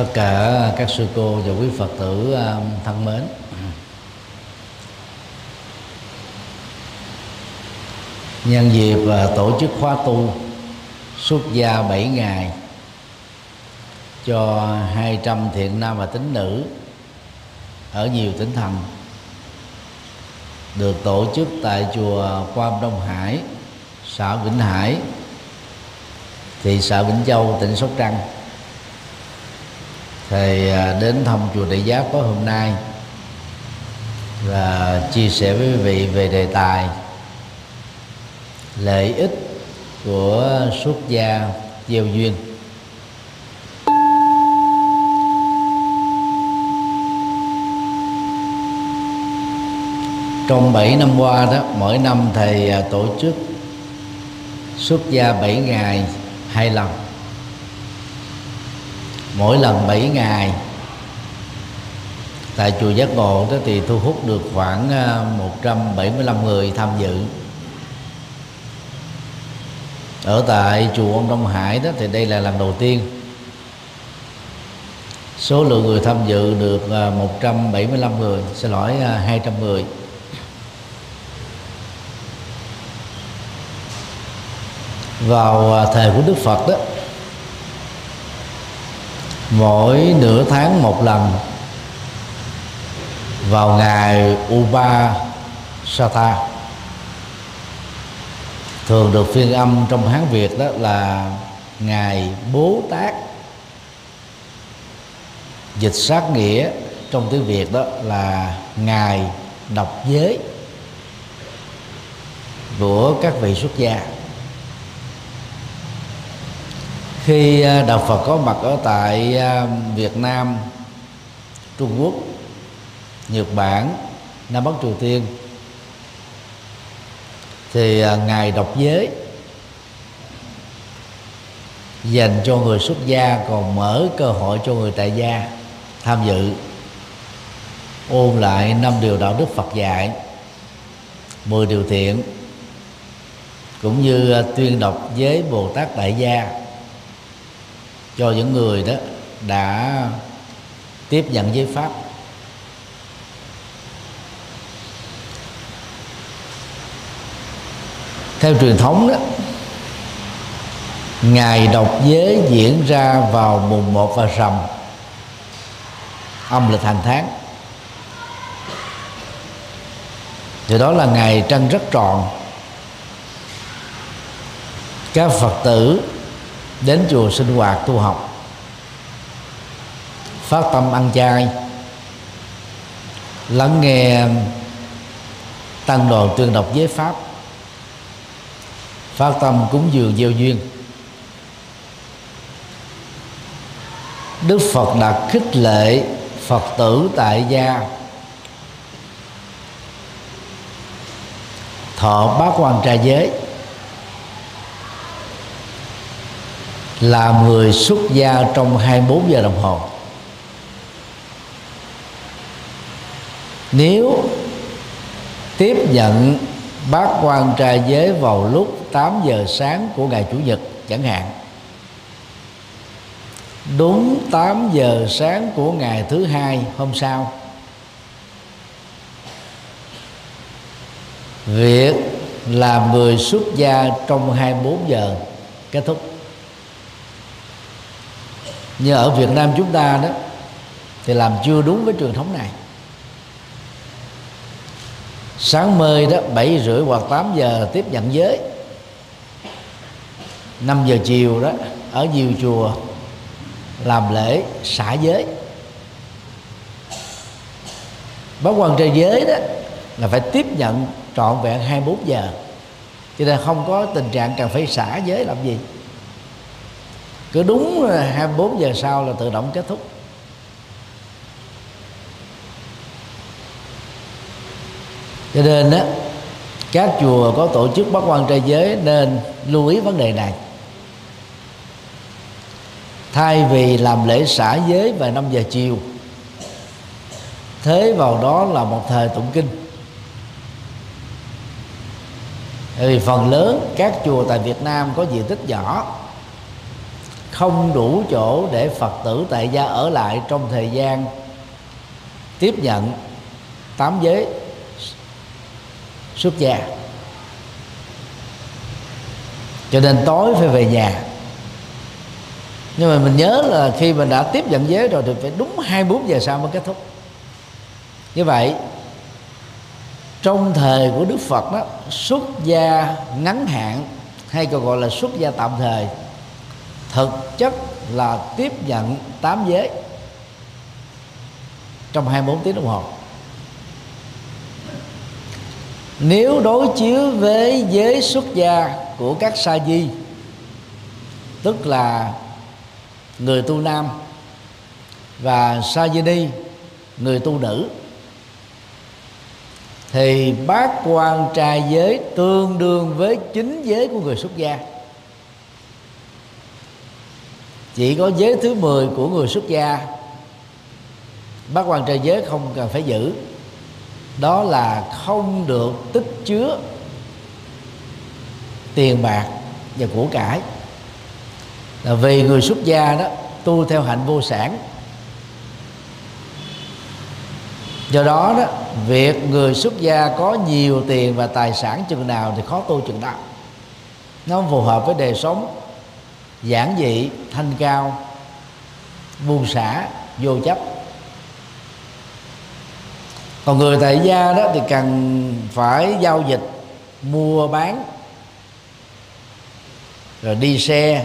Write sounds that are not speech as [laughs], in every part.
tất cả các sư cô và quý phật tử à, thân mến nhân dịp à, tổ chức khóa tu xuất gia 7 ngày cho 200 thiện nam và tín nữ ở nhiều tỉnh thành được tổ chức tại chùa Quan Đông Hải, xã Vĩnh Hải, thị xã Vĩnh Châu, tỉnh Sóc Trăng. Thầy à, đến thăm chùa Đại Giác có hôm nay và chia sẻ với quý vị về đề tài lợi ích của xuất gia gieo duyên. Trong 7 năm qua đó, mỗi năm thầy à, tổ chức xuất gia 7 ngày hai lần mỗi lần 7 ngày, tại chùa Giác Ngộ đó thì thu hút được khoảng ờ, 175 người tham dự. Ở tại chùa ông Đông Hải đó thì đây là lần đầu tiên. Số lượng người tham dự được ờ, 175 người, xin lỗi ờ, 200 người. Vào thời của Đức Phật đó mỗi nửa tháng một lần. Vào ngày Upa Sata. Thường được phiên âm trong Hán Việt đó là ngày Bố Tát. Dịch sát nghĩa trong tiếng Việt đó là ngày đọc giới của các vị xuất gia. Khi à, đạo Phật có mặt ở tại à, Việt Nam, Trung Quốc, Nhật Bản, Nam Bắc Triều Tiên, thì à, Ngài đọc giới dành cho người xuất gia, còn mở cơ hội cho người tại gia tham dự. Ôn lại năm điều đạo đức Phật dạy 10 điều thiện, cũng như tuyên đọc với Bồ Tát Đại gia cho những người đó đã tiếp nhận giới pháp. Theo truyền thống đó ngày đọc giới diễn ra vào mùng 1 và rằm, âm lịch hàng tháng. Thì đó là ngày trăng rất tròn. Các phật tử đến chùa sinh hoạt tu học. Phát tâm ăn chay. Lắng nghe tăng đoàn tuyên đọc giới pháp. Phát tâm cúng dường gieo duyên. Đức phật đã khích lệ phật tử tại gia. Thọ bát quan trai giới. Làm người xuất gia trong 24 giờ đồng hồ. Nếu tiếp nhận bát quan trai giới vào lúc 8 giờ sáng của ngày chủ nhật, chẳng hạn, đúng 8 giờ sáng của ngày thứ hai hôm sau, việc làm người xuất gia trong 24 giờ kết thúc nhưng ở Việt Nam chúng ta đó, thì làm chưa đúng với truyền thống này. Sáng mơi đó, bảy rưỡi hoặc 8 giờ tiếp nhận giới. 5 giờ chiều đó, ở nhiều chùa làm lễ xả giới. Báo quan trai giới đó là phải tiếp nhận trọn vẹn 24 giờ. Cho nên không có tình trạng cần phải xả giới làm gì cứ đúng 24 giờ sau là tự động kết thúc. Cho nên đó các chùa có tổ chức bắt quan trai giới nên lưu ý vấn đề này. Thay vì làm lễ xả giới vào 5 giờ chiều, thế vào đó là một thời tụng kinh. Vì phần lớn các chùa tại Việt Nam có diện tích nhỏ không đủ chỗ để Phật tử tại gia ở lại trong thời gian tiếp nhận tám giới xuất gia. Cho nên tối phải về nhà. Nhưng mà mình nhớ là khi mình đã tiếp nhận giới rồi thì phải đúng 24 giờ sau mới kết thúc. Như vậy, trong thời của Đức Phật đó, xuất gia ngắn hạn, hay còn gọi là xuất gia tạm thời thực chất là tiếp nhận tám giới trong 24 tiếng đồng hồ. Nếu đối chiếu với giới xuất gia của các sa di, tức là người tu nam và sa di ni, người tu nữ, thì bát quan trai giới tương đương với chính giới của người xuất gia chỉ có giới thứ 10 của người xuất gia, bát quan trai giới không cần phải giữ. Đó là không được tích chứa tiền bạc và của cải. Là vì người xuất gia đó tu theo hạnh vô sản. Do đó đó, việc người xuất gia có nhiều tiền và tài sản chừng nào thì khó tu chừng đó. Nó phù hợp với đời sống giản dị, thanh cao buông xả, vô chấp. Còn người tại gia đó thì cần phải giao dịch, mua bán, rồi đi xe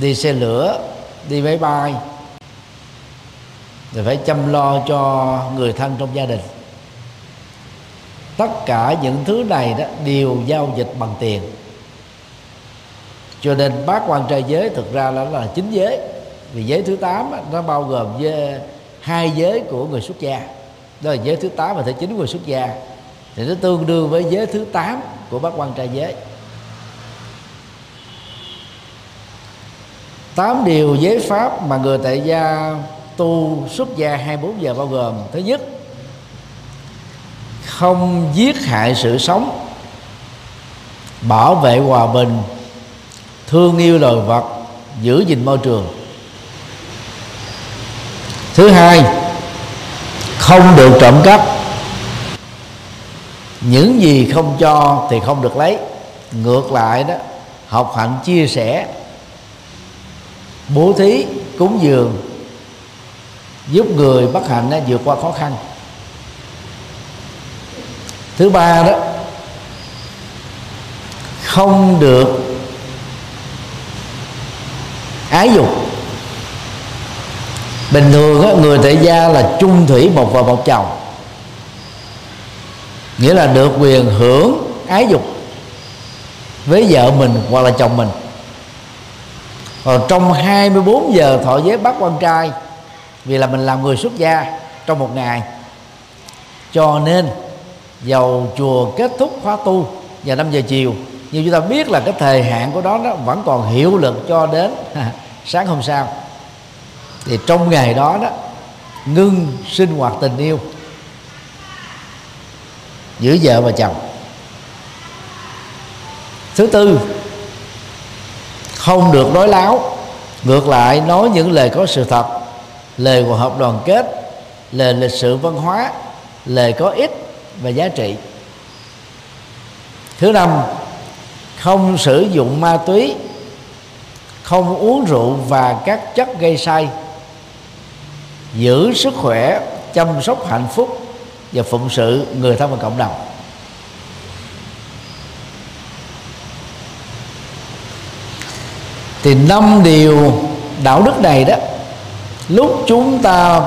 đi xe lửa, đi máy bay, rồi phải chăm lo cho người thân trong gia đình. Tất cả những thứ này đó đều giao dịch bằng tiền cho nên bát quan trai giới thực ra là, là chính giới. Vì giới thứ tám nó bao gồm với hai giới của người xuất gia. Đó là giới thứ tám và thứ chín của xuất gia. Thì nó tương đương với giới thứ tám của bát quan trai giới. Tám điều giới pháp mà người tại gia tu xuất gia 24 giờ bao gồm. Thứ nhất không giết hại sự sống bảo vệ hòa bình thương yêu loài vật, giữ gìn môi trường. Thứ hai, không được trộm cắp. Những gì không cho thì không được lấy. Ngược lại đó, học hạnh chia sẻ. Bố thí, cúng dường, giúp người bất hạnh đó vượt qua khó khăn. Thứ ba đó, không được ái dục. Bình thường á, người tại gia là chung thủy một vợ một chồng. Nghĩa là được quyền hưởng ái dục với vợ mình hoặc là chồng mình. Còn trong 24 giờ thọ giới bắt quan trai vì là mình làm người xuất gia trong một ngày. Cho nên dầu chùa kết thúc khóa tu vào 5 giờ chiều nhưng chúng ta biết là cái thời hạn của đó nó vẫn còn hiệu lực cho đến [laughs] sáng hôm sau, thì trong ngày đó đó, ngưng sinh hoạt tình yêu giữa vợ và chồng. Thứ tư, không được nói láo, ngược lại nói những lời có sự thật, lời của hợp đoàn kết, lời lịch sử văn hóa, lời có ích và giá trị. Thứ năm, không sử dụng ma túy không uống rượu và các chất gây say giữ sức khỏe, chăm sóc hạnh phúc và phụng sự người thân và cộng đồng. Thì năm điều đạo đức này đó, lúc chúng ta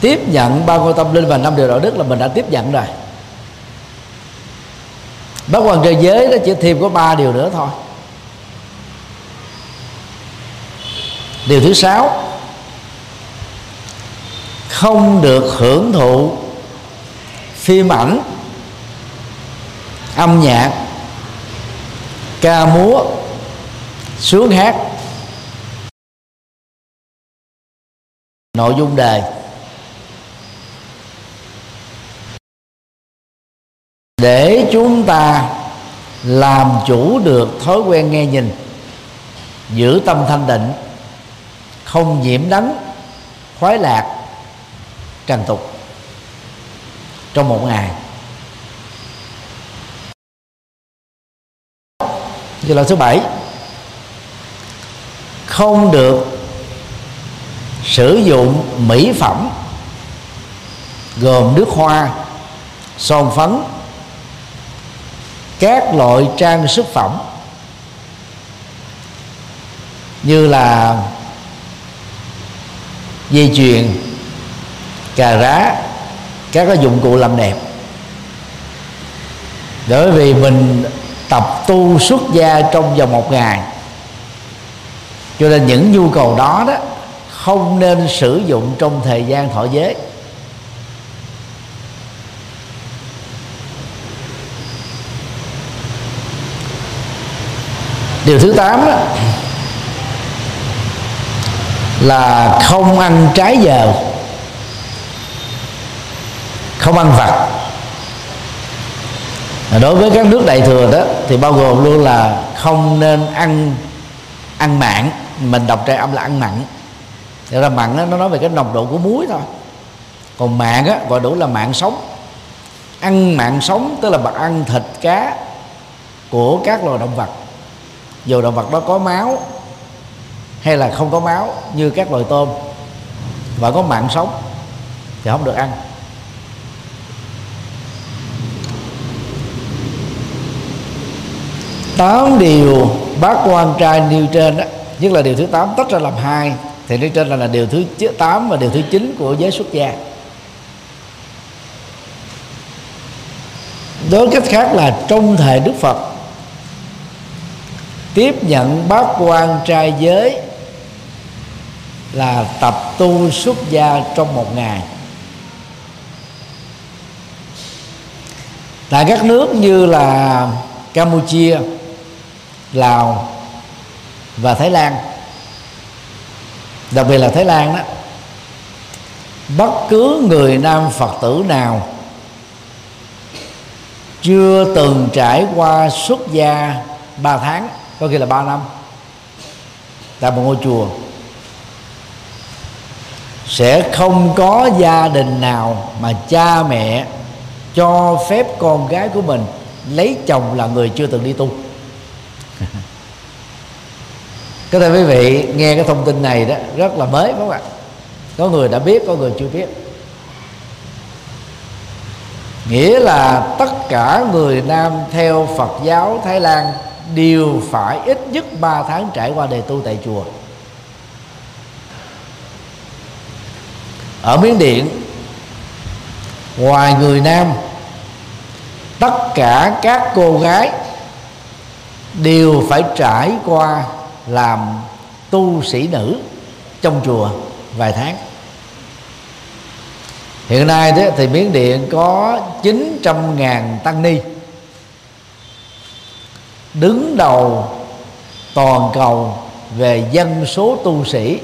tiếp nhận ba ngôi tâm linh và năm điều đạo đức là mình đã tiếp nhận rồi. Bác quan trời giới đó chỉ thêm có ba điều nữa thôi. Điều thứ sáu, không được hưởng thụ phim ảnh, âm nhạc, ca múa, sướng hát. Nội dung đề. Để chúng ta làm chủ được thói quen nghe nhìn, giữ tâm thanh định không nhiễm đắng khoái lạc, trần tục trong một ngày. Như là số bảy. Không được sử dụng mỹ phẩm gồm nước hoa, son phấn, các loại trang sức phẩm như là dây chuyền cà rá các cái dụng cụ làm đẹp. Bởi vì mình tập tu xuất gia trong vòng một ngày cho nên những nhu cầu đó đó không nên sử dụng trong thời gian thọ giới. Điều thứ tám đó, là không ăn trái giờ không ăn vặt. Đối với các nước đại thừa đó thì bao gồm luôn là không nên ăn ăn mặn mình đọc trai âm là ăn mặn. Thật ra mặn đó, nó nói về cái nồng độ của muối thôi. Còn mặn á gọi đủ là mặn sống. Ăn mặn sống tức là bạn ăn thịt cá của các loài động vật. Dù động vật đó có máu hay là không có máu như các loài tôm và có mạng sống thì không được ăn. Tám điều bác quan trai nêu trên đó nhất là điều thứ 8 tách ra làm hai thì nêu trên là, là điều thứ 8 và điều thứ 9 của giới xuất gia. Đối cách khác là trong thời đức phật tiếp nhận bác quan trai giới là tập tu xuất gia trong một ngày. Tại các nước như là campuchia, lào và thái lan, đặc biệt là thái lan đó, bất cứ người nam phật tử nào chưa từng trải qua xuất gia ba tháng, có khi là ba năm tại một ngôi chùa sẽ không có gia đình nào mà cha mẹ cho phép con gái của mình lấy chồng là người chưa từng đi tu. [laughs] Có thể quý vị nghe cái thông tin này đó, rất là mới phải không ạ? Có người đã biết, có người chưa biết. Nghĩa là tất cả người nam theo phật giáo thái lan đều phải ít nhất 3 tháng trải qua đề tu tại chùa. Ở miến điện, ngoài người nam, tất cả các cô gái đều phải trải qua làm tu sĩ nữ trong chùa vài tháng. Hiện nay thế thì miến điện có 900.000 tăng ni đứng đầu toàn cầu về dân số tu sĩ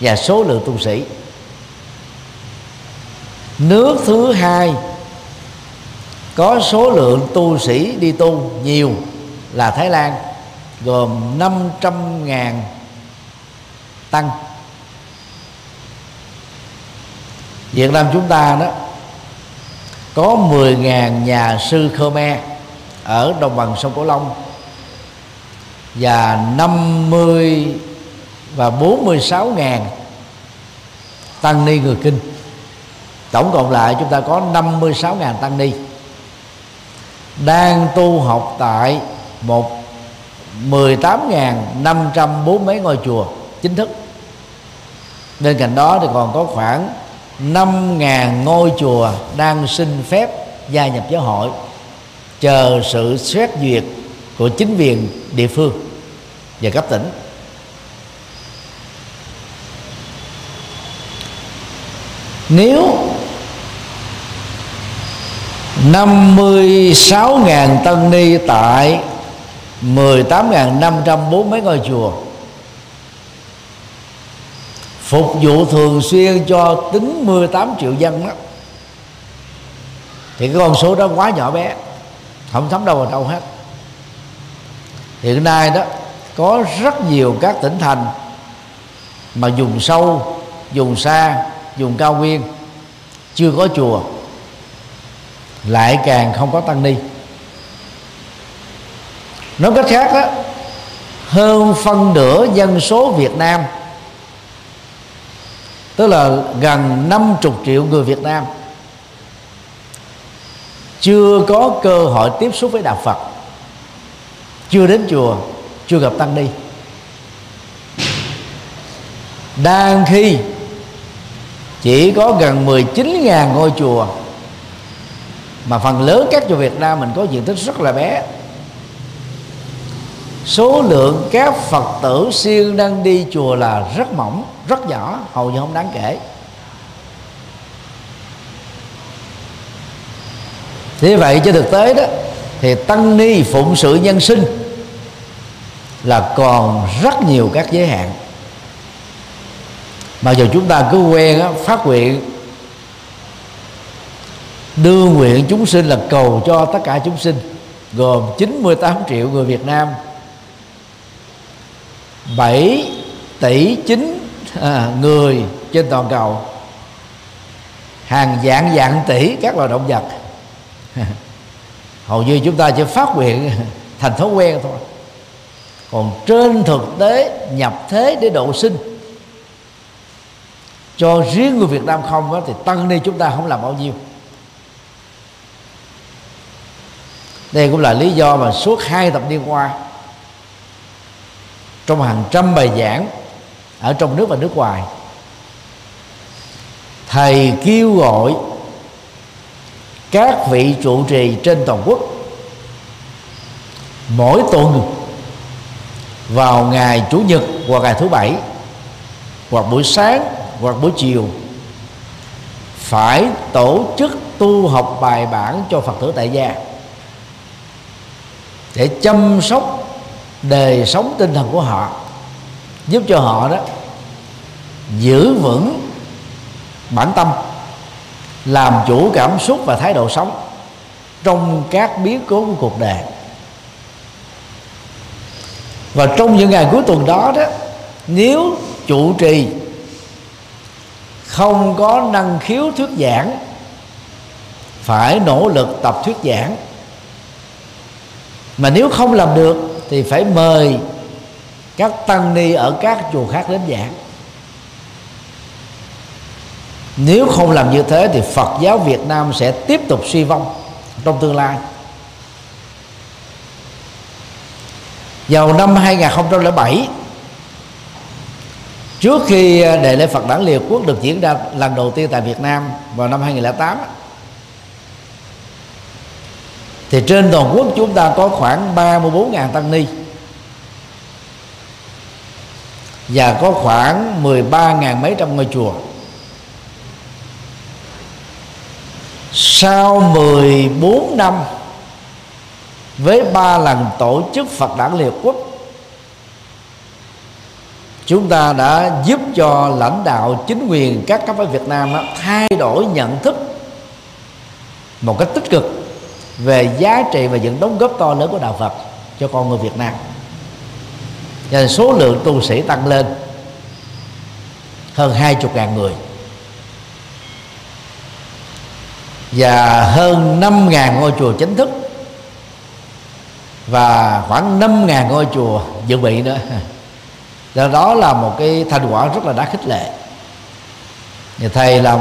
và số lượng tu sĩ nước thứ hai, có số lượng tu sĩ đi tu nhiều là Thái Lan, gồm 500.000 tăng. Việt Nam chúng ta đó, có 10.000 nhà sư Khmer ở đồng bằng sông Cửu Long và 50 và 46.000 tăng ni người kinh tổng cộng lại chúng ta có 56 ngàn tăng ni. Đang tu học tại một 18.504 mấy ngôi chùa chính thức. Bên cạnh đó thì còn có khoảng 5.000 ngôi chùa đang xin phép gia nhập giáo hội, chờ sự xét duyệt của chính quyền địa phương và cấp tỉnh. Nếu 56.000 tân ni tại 18.504 mấy ngôi chùa. Phục vụ thường xuyên cho tính 18 triệu dân đó. Thì cái con số đó quá nhỏ bé, không thấm đâu vào đâu hết. Hiện nay đó, có rất nhiều các tỉnh thành mà dùng sâu, dùng xa, dùng cao nguyên, chưa có chùa lại càng không có tăng ni. Nói cách khác đó hơn phân nửa dân số Việt Nam, tức là gần 50 triệu người Việt Nam, chưa có cơ hội tiếp xúc với đạo Phật, chưa đến chùa, chưa gặp tăng ni. Đang khi chỉ có gần 19.000 ngôi chùa mà phần lớn các chùa Việt Nam mình có diện tích rất là bé. Số lượng các phật tử siêng đang đi chùa là rất mỏng rất nhỏ hầu như không đáng kể. Thế vậy trên thực tế đó thì tăng ni phụng sự nhân sinh là còn rất nhiều các giới hạn. Mà giờ chúng ta cứ quen á, phát nguyện đưa nguyện chúng sinh là cầu cho tất cả chúng sinh gồm 98 triệu người Việt Nam. 7 tỷ 9 à, người trên toàn cầu. Hàng dạng dạng tỷ các loài động vật. [laughs] Hầu như chúng ta chỉ phát nguyện [laughs] thành thói quen thôi. Còn trên thực tế nhập thế để độ sinh cho riêng người Việt Nam không đó, thì tăng ni chúng ta không làm bao nhiêu. Đây cũng là lý do mà suốt hai tập đi qua, trong hàng trăm bài giảng ở trong nước và nước ngoài, thầy kêu gọi các vị trụ trì trên toàn quốc mỗi tuần vào ngày chủ nhật hoặc ngày thứ bảy hoặc buổi sáng hoặc buổi chiều phải tổ chức tu học bài bản cho phật tử tại gia để chăm sóc đời sống tinh thần của họ, giúp cho họ đó giữ vững bản tâm, làm chủ cảm xúc và thái độ sống trong các biến cố của cuộc đời. Và trong những ngày cuối tuần đó đó, nếu trụ trì không có năng khiếu thuyết giảng, phải nỗ lực tập thuyết giảng mà nếu không làm được thì phải mời các tăng ni ở các chùa khác đến giảng. Nếu không làm như thế thì Phật giáo Việt Nam sẽ tiếp tục suy vong trong tương lai. Vào năm 2007 trước khi đại lễ Phật đản Liệt Quốc được diễn ra lần đầu tiên tại Việt Nam vào năm 2008 thì trên toàn quốc chúng ta có khoảng 34.000 tăng ni. Và có khoảng 13.000 mấy trăm ngôi chùa. Sau 14 năm với ba lần tổ chức Phật đản liệt quốc chúng ta đã giúp cho lãnh đạo chính quyền các cấp ở Việt Nam đó, thay đổi nhận thức một cách tích cực về giá trị và những đóng góp to lớn của đạo Phật cho con người Việt Nam. Nên số lượng tu sĩ tăng lên hơn hai chục ngàn người. Và hơn năm ngàn ngôi chùa chính thức. Và khoảng năm ngàn ngôi chùa dự bị nữa. Do đó là một cái thành quả rất là đáng khích lệ. Thầy làm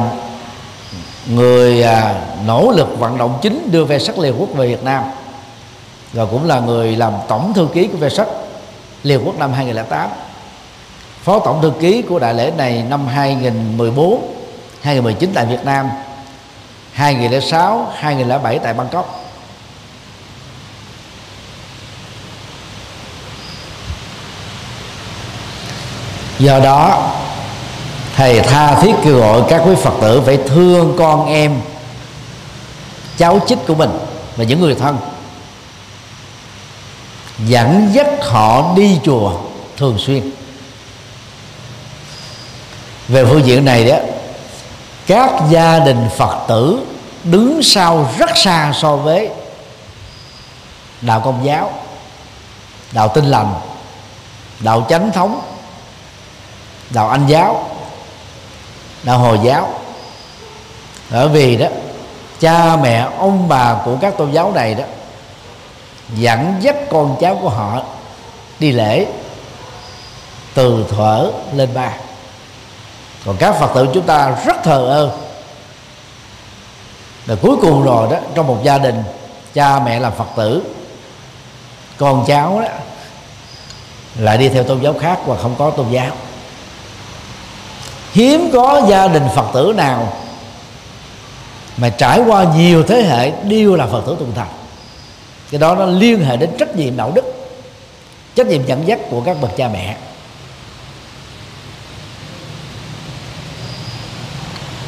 người à, nỗ lực vận động chính đưa về sắc Liên Quốc về Việt Nam. Và cũng là người làm tổng thư ký của về sắc Liên Quốc năm 2008 phó tổng thư ký của đại lễ này năm 2014 2019 tại Việt Nam 2006 2007 tại Bangkok. Do đó thầy tha thiết kêu gọi các quý phật tử phải thương con em, cháu chích của mình và những người thân. Dẫn dắt họ đi chùa thường xuyên. Về phương diện này đó, các gia đình phật tử đứng sau rất xa so với đạo công giáo, đạo tin lành, đạo chánh thống, đạo anh giáo đạo hồi giáo. Bởi vì đó, cha, mẹ, ông bà của các tôn giáo này đó, dẫn dắt con cháu của họ đi lễ từ thuở lên ba. Còn các phật tử chúng ta rất thờ ơ. Và cuối cùng rồi đó, trong một gia đình, cha, mẹ làm phật tử, con cháu đó lại đi theo tôn giáo khác và không có tôn giáo hiếm có gia đình phật tử nào mà trải qua nhiều thế hệ đều là phật tử tuần thành. Cái đó nó liên hệ đến trách nhiệm đạo đức, trách nhiệm dẫn dắt của các bậc cha mẹ.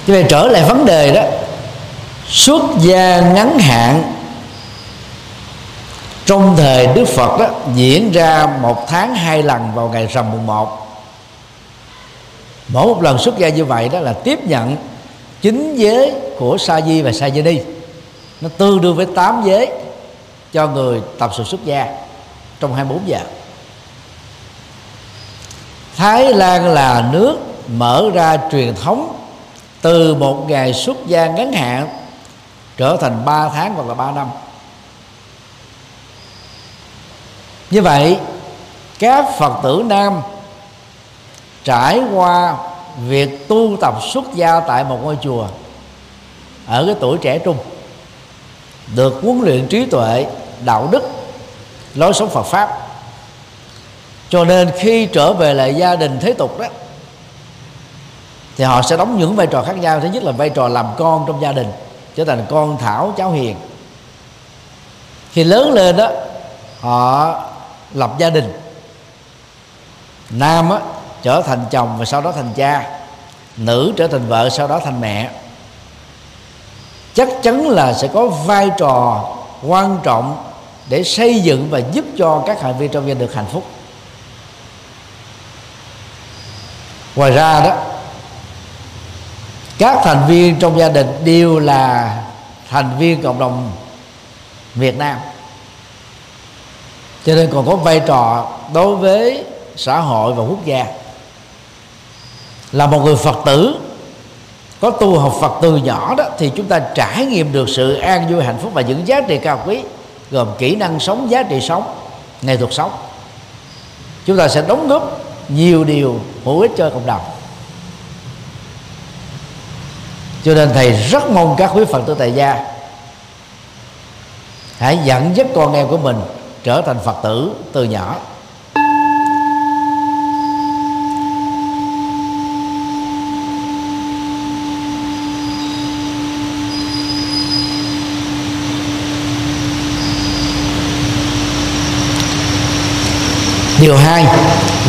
Cho nên trở lại vấn đề đó xuất gia ngắn hạn, trong thời Đức Phật đó diễn ra một tháng hai lần vào ngày rằm mùng một mỗi một lần xuất gia như vậy đó là tiếp nhận chính giới của sa di và sa di ni. Nó tương đương với tám giới cho người tập sự xuất gia trong 24 giờ. Thái Lan là nước mở ra truyền thống từ một ngày xuất gia ngắn hạn trở thành 3 tháng hoặc là 3 năm. Như vậy, các phật tử nam trải qua việc tu tập xuất gia tại một ngôi chùa ở cái tuổi trẻ trung được huấn luyện trí tuệ đạo đức lối sống Phật pháp. Cho nên khi trở về lại gia đình thế tục đó thì họ sẽ đóng những vai trò khác nhau. Thứ nhất là vai trò làm con trong gia đình trở thành con thảo cháu hiền. Khi lớn lên đó họ lập gia đình. Nam á, trở thành chồng và sau đó thành cha, nữ trở thành vợ, sau đó thành mẹ. Chắc chắn là sẽ có vai trò quan trọng để xây dựng và giúp cho các thành viên trong gia đình được hạnh phúc. Ngoài ra đó, các thành viên trong gia đình đều là thành viên cộng đồng Việt Nam. Cho nên còn có vai trò đối với xã hội và quốc gia là một người phật tử. Có tu học phật từ nhỏ đó, thì chúng ta trải nghiệm được sự an vui, hạnh phúc và những giá trị cao quý, gồm kỹ năng sống, giá trị sống, nghệ thuật sống. Chúng ta sẽ đóng góp nhiều điều hữu ích cho cộng đồng. Cho nên thầy rất mong các quý phật tử tại gia hãy dẫn dắt con em của mình trở thành phật tử từ nhỏ. Điều hai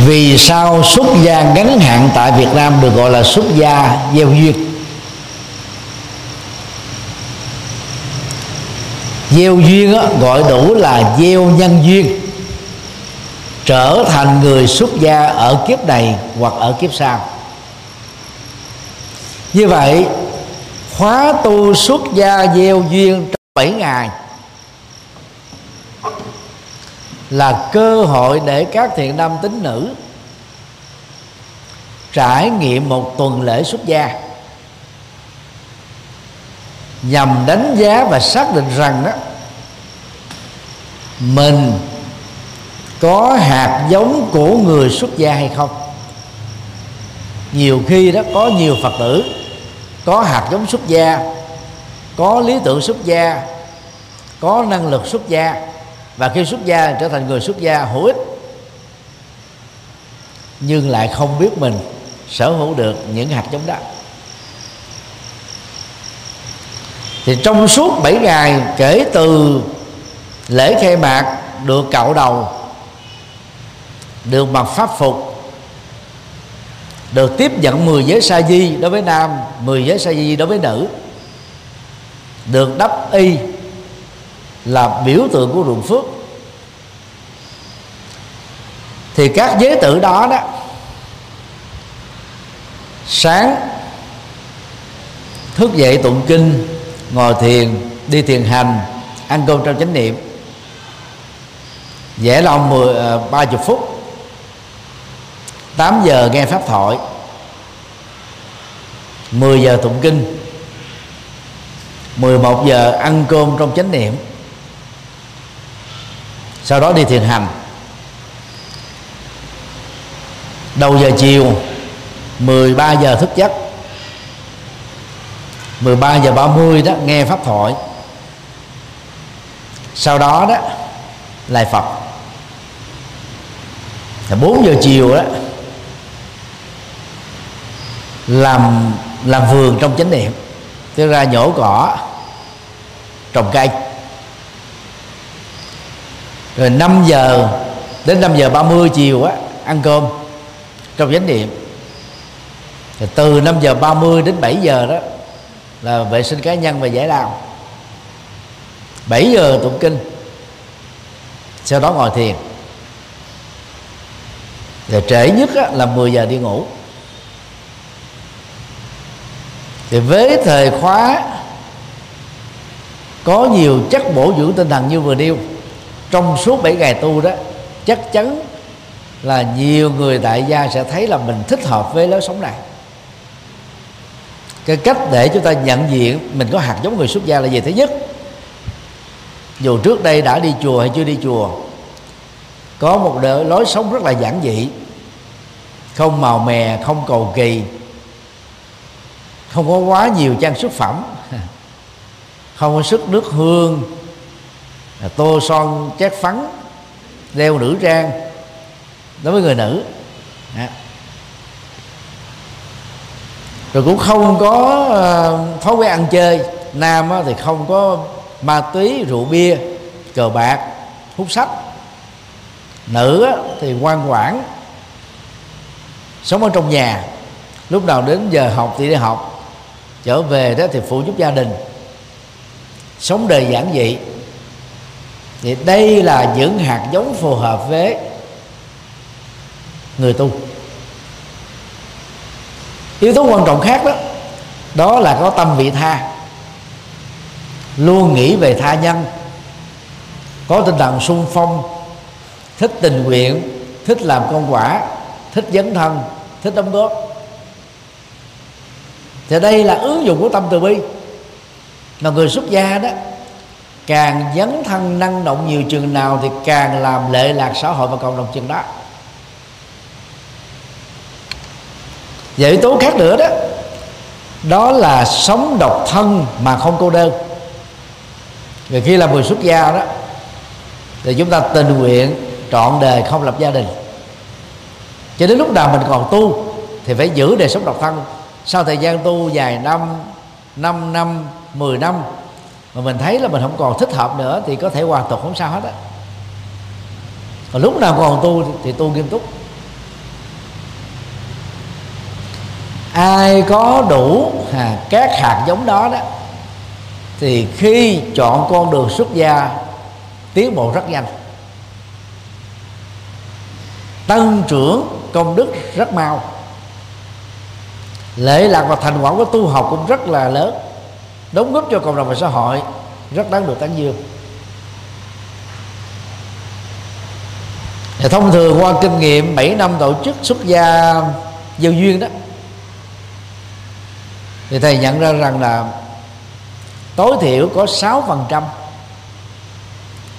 Vì sao xuất gia ngắn hạn tại Việt Nam được gọi là xuất gia gieo duyên? Gieo duyên đó, gọi đủ là gieo nhân duyên. Trở thành người xuất gia ở kiếp này hoặc ở kiếp sau. Như vậy khóa tu xuất gia gieo duyên trong 7 ngày là cơ hội để các thiện nam tín nữ trải nghiệm một tuần lễ xuất gia. Nhằm đánh giá và xác định rằng đó mình có hạt giống của người xuất gia hay không. Nhiều khi đó có nhiều phật tử có hạt giống xuất gia, có lý tưởng xuất gia, có năng lực xuất gia và khi xuất gia, trở thành người xuất gia hữu ích, nhưng lại không biết mình sở hữu được những hạt giống đó. Thì trong suốt 7 ngày, kể từ lễ khai mạc được cạo đầu, được mặc pháp phục, được tiếp nhận 10 giới sa di đối với nam 10 giới sa di đối với nữ, được đắp y là biểu tượng của ruộng phước. Thì các giới tử đó đó, sáng thức dậy tụng kinh, ngồi thiền, đi thiền hành, ăn cơm trong chánh niệm. Dễ lòng mười à, ba chục phút. 8 giờ nghe pháp thoại. 10 giờ tụng kinh. 11 giờ ăn cơm trong chánh niệm sau đó đi thiền hành. Đầu giờ chiều 13 giờ thức giấc. 13 giờ 30 đó, nghe pháp thoại. Sau đó đó, lại Phật. Là 4 giờ chiều đó, làm làm vườn trong chánh niệm. Tức ra nhổ cỏ, trồng cây rồi 5 giờ đến 5 giờ 30 chiều á ăn cơm. Trong chánh niệm. Rồi từ 5 giờ 30 đến 7 giờ đó là vệ sinh cá nhân và giải lao. 7 giờ tụng kinh. Sau đó ngồi thiền. Rồi trễ nhất á, là 10 giờ đi ngủ. Thì với thời khóa có nhiều chất bổ dưỡng tinh thần như vừa nêu trong suốt 7 ngày tu đó, chắc chắn là nhiều người tại gia sẽ thấy là mình thích hợp với lối sống này. Cái cách để chúng ta nhận diện mình có hạt giống người xuất gia là gì thứ nhất. Dù trước đây đã đi chùa hay chưa đi chùa, có một lối sống rất là giản dị. Không màu mè, không cầu kỳ. Không có quá nhiều trang sức phẩm. [laughs] Không có sức nước hương tô son chét phấn đeo nữ trang. Đối với người nữ. Dạ. Rồi cũng không có ờ, thói quen ăn chơi. Nam thì không có ma túy, rượu bia, cờ bạc, hút sách. Nữ thì ngoan ngoãn, sống ở trong nhà. Lúc nào đến giờ học thì đi học. Trở về đó thì phụ giúp gia đình. Sống đời giản dị thì đây là những hạt giống phù hợp với người tu. Yếu tố quan trọng khác đó đó là có tâm vị tha. Luôn nghĩ về tha nhân. Có tinh thần sung phong, thích tình nguyện, thích làm công quả, thích dấn thân, thích đóng góp. Thì đây là ứng dụng của tâm từ bi. Mà người xuất gia đó càng dấn thân năng động nhiều chừng nào thì càng làm lệ lạc xã hội và cộng đồng chừng đó. Và yếu tố khác nữa đó đó là sống độc thân mà không cô đơn. Vì khi là người xuất gia đó, thì chúng ta tình nguyện trọn đời không lập gia đình. Cho đến lúc nào mình còn tu thì phải giữ đời sống độc thân. Sau thời gian tu dài năm 5 năm 10 năm mà mình thấy là mình không còn thích hợp nữa thì có thể hoàn tục không sao hết á. Còn lúc nào còn tu thì tu nghiêm túc. Ai có đủ à, các hạt giống đó đó thì khi chọn con đường xuất gia tiến bộ rất nhanh. Tăng trưởng công đức rất mau. Lệ lạc và thành quả của tu học cũng rất là lớn đóng góp cho cộng đồng và xã hội. Rất đáng được tán dương. Thì thông thường qua kinh nghiệm 7 năm tổ chức xuất gia giao duyên đó, thì thầy nhận ra rằng là tối thiểu có 6%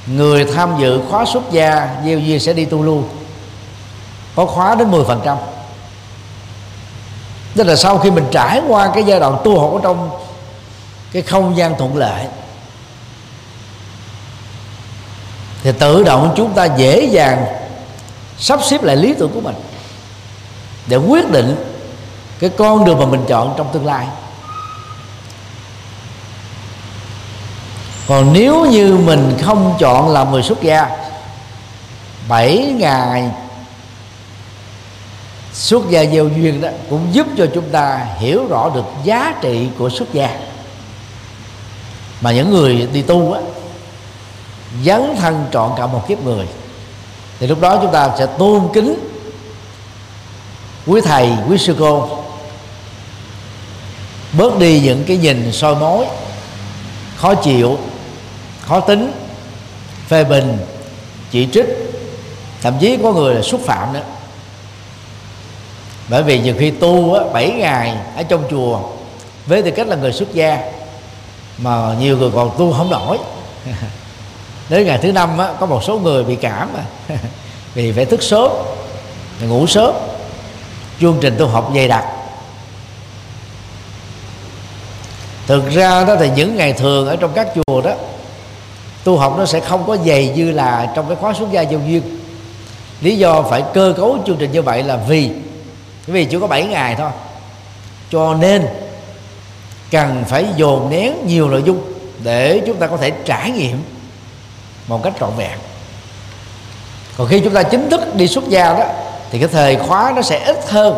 người tham dự khóa xuất gia gieo duyên sẽ đi tu lưu. Có khóa đến 10% tức là sau khi mình trải qua cái giai đoạn tu học ở trong cái không gian thuận lợi. Thì tự động chúng ta dễ dàng sắp xếp lại lý tưởng của mình để quyết định cái con đường mà mình chọn trong tương lai. Còn nếu như mình không chọn làm người xuất gia 7 ngày xuất gia gieo duyên đó cũng giúp cho chúng ta hiểu rõ được giá trị của xuất gia mà những người đi tu á dấn thân trọn cả một kiếp người thì lúc đó chúng ta sẽ tôn kính quý thầy quý sư cô. Bớt đi những cái nhìn soi mối khó chịu khó tính phê bình chỉ trích thậm chí có người là xúc phạm nữa. Bởi vì nhiều khi tu á, 7 ngày ở trong chùa với tư cách là người xuất gia mà nhiều người còn tu không nổi. [laughs] Đến ngày thứ năm á, có một số người bị cảm mà. [laughs] Vì phải thức sớm ngủ sớm. Chương trình tu học dày đặc. Thực ra đó thì những ngày thường ở trong các chùa đó tu học nó sẽ không có dày như là trong cái khóa xuất gia giao duyên. Lý do phải cơ cấu chương trình như vậy là vì vì chỉ có 7 ngày thôi. Cho nên cần phải dồn nén nhiều nội dung để chúng ta có thể trải nghiệm một cách trọn vẹn. Còn khi chúng ta chính thức đi xuất gia đó, thì cái thời khóa nó sẽ ít hơn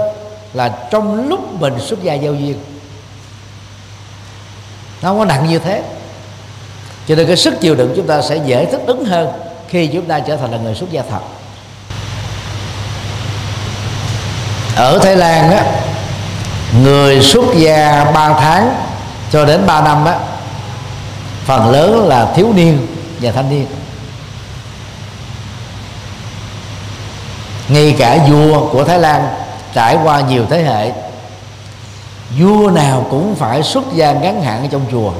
là trong lúc mình xuất gia giao duyên. Nó không có nặng như thế. Cho nên cái sức chịu đựng chúng ta sẽ dễ thích ứng hơn khi chúng ta trở thành là người xuất gia thật. Ở Thái Lan á, người xuất gia 3 tháng cho đến 3 năm á, phần lớn là thiếu niên và thanh niên. Ngay cả vua của Thái Lan trải qua nhiều thế hệ, vua nào cũng phải xuất gia ngắn hạn ở trong chùa,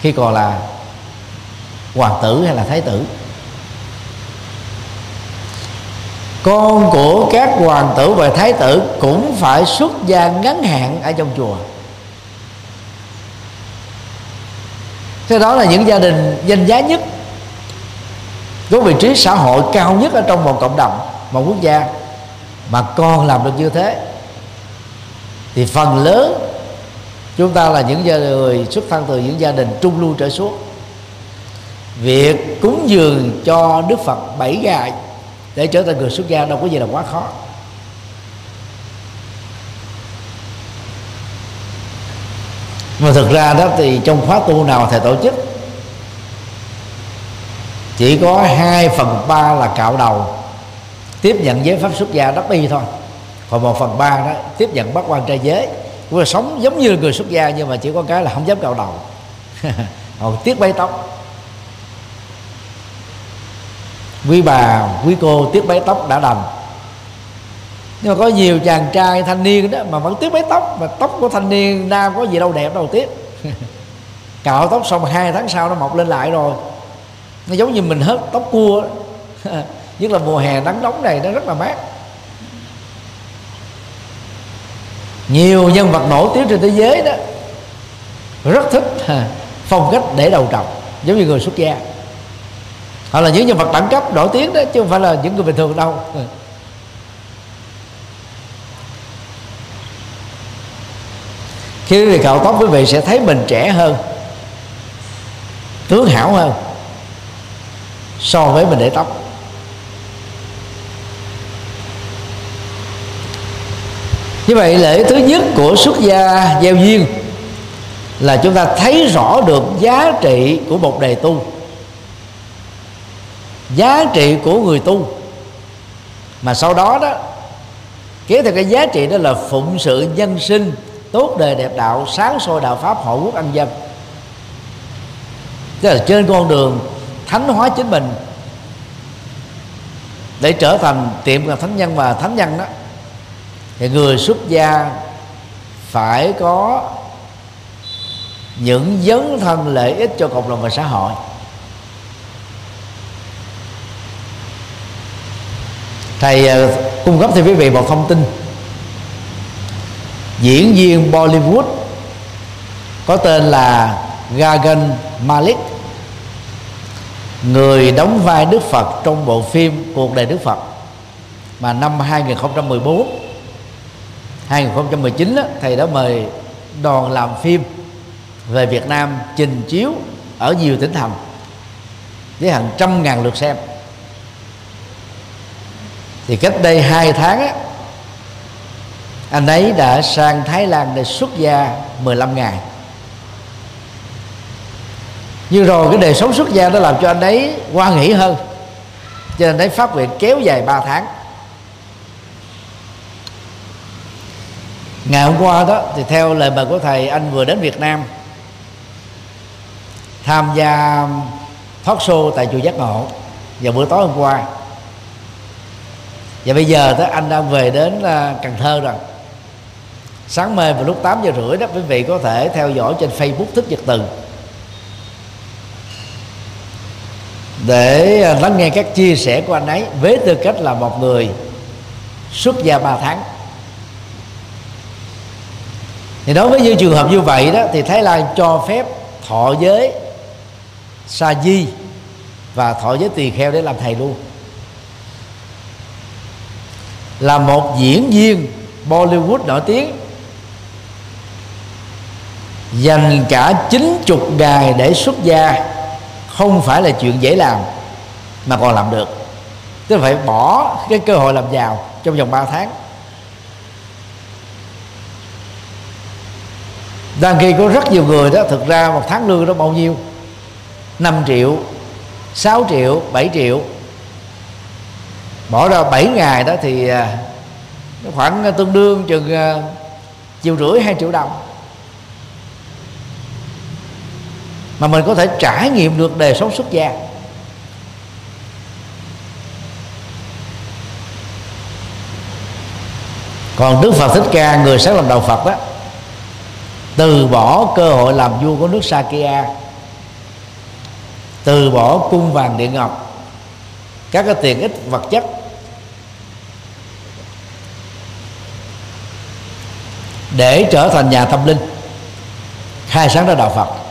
khi còn là hoàng tử hay là thái tử. Con của các hoàng tử và thái tử cũng phải xuất gia ngắn hạn ở trong chùa. Thế đó là những gia đình danh giá nhất có vị trí xã hội cao nhất ở trong một cộng đồng, một quốc gia. Mà con làm được như thế, thì phần lớn chúng ta là những gia người xuất thân từ những gia đình trung lưu trở xuống. Việc cúng dường cho đức phật bảy ngày để trở thành người xuất gia đâu có gì là quá khó. Mà thực ra đó thì trong khóa tu nào thầy tổ chức? Chỉ có 2 phần ba là cạo đầu, tiếp nhận giới pháp xuất gia đắp y thôi. Còn một phần ba đó, tiếp nhận bắt quan trai giới. Cũng sống giống như người xuất gia nhưng mà chỉ có cái là không dám cạo đầu. [laughs] Còn tiếc bấy tóc. Quý bà, quý cô tiếc bấy tóc đã đành nhưng mà có nhiều chàng trai thanh niên đó mà vẫn tiếc mái tóc, mà tóc của thanh niên nam có gì đâu đẹp đâu tiếc [laughs] cạo tóc xong hai tháng sau nó mọc lên lại rồi. Nó giống như mình hớt tóc cua [laughs] nhất là mùa hè nắng nóng này nó rất là mát. Nhiều nhân vật nổi tiếng trên thế giới đó rất thích [laughs] phong cách để đầu trọc, giống như người xuất gia. Họ là những nhân vật đẳng cấp nổi tiếng đó, chứ không phải là những người bình thường đâu. Khi quý vị cạo tóc, quý vị sẽ thấy mình trẻ hơn, tướng hảo hơn so với mình để tóc. Như vậy, lễ thứ nhất của xuất gia gieo duyên là chúng ta thấy rõ được giá trị của một đề tu. Giá trị của người tu. Mà sau đó đó, kế theo cái giá trị đó là phụng sự nhân sinh tốt đời đẹp đạo, sáng soi đạo pháp hộ quốc ăn dân. Tức là trên con đường thánh hóa chính mình, để trở thành tiệm là thánh nhân và thánh nhân đó, thì người xuất gia phải có những dấn thân lợi ích cho cộng đồng và xã hội. Thầy ờ, cung cấp cho quý vị một thông tin diễn viên Bollywood có tên là Gagan Malik người đóng vai Đức Phật trong bộ phim Cuộc đời Đức Phật. Mà năm 2014 2019 đó, thầy đã mời đoàn làm phim về Việt Nam trình chiếu ở nhiều tỉnh thành với hàng trăm ngàn lượt xem. Thì cách đây hai tháng á, anh ấy đã sang Thái Lan để xuất gia 15 ngày. Nhưng rồi cái đời sống xuất gia đó làm cho anh ấy qua nghỉ hơn. Cho nên anh ấy phát nguyện kéo dài 3 tháng. Ngày hôm qua đó, thì theo lời mời của thầy, anh vừa đến Việt Nam tham gia thoát show tại chùa Giác Ngộ vào bữa tối hôm qua. Và bây giờ đó, anh đang về đến à, Cần Thơ rồi sáng mai vào lúc 8 giờ rưỡi đó, quý vị có thể theo dõi trên Facebook Thích Nhật Từ. Để à, lắng nghe các chia sẻ của anh ấy, với tư cách là một người xuất gia 3 tháng. Thì đối với những trường hợp như vậy đó, thì Thái Lan cho phép thọ giới sa di và thọ giới tỳ kheo để làm thầy luôn. Là một diễn viên Bollywood nổi tiếng dành cả chín chục ngày để xuất gia không phải là chuyện dễ làm, mà còn làm được. Tức là phải bỏ cái cơ hội làm giàu trong vòng 3 tháng. Đang khi có rất nhiều người đó, thực ra một tháng lương đó bao nhiêu? 5 triệu 6 triệu 7 triệu. Bỏ ra 7 ngày đó thì à, khoảng à, tương đương chừng à, triệu rưỡi, hai triệu đồng. Mà mình có thể trải nghiệm được đời sống xuất gia. Còn đức phật thích ca, người sáng lập đạo phật đó từ bỏ cơ hội làm vua của nước sakya, từ bỏ cung vàng điện ngọc, các cái tiện ích vật chất, để trở thành nhà tâm linh, khai sáng ra đạo phật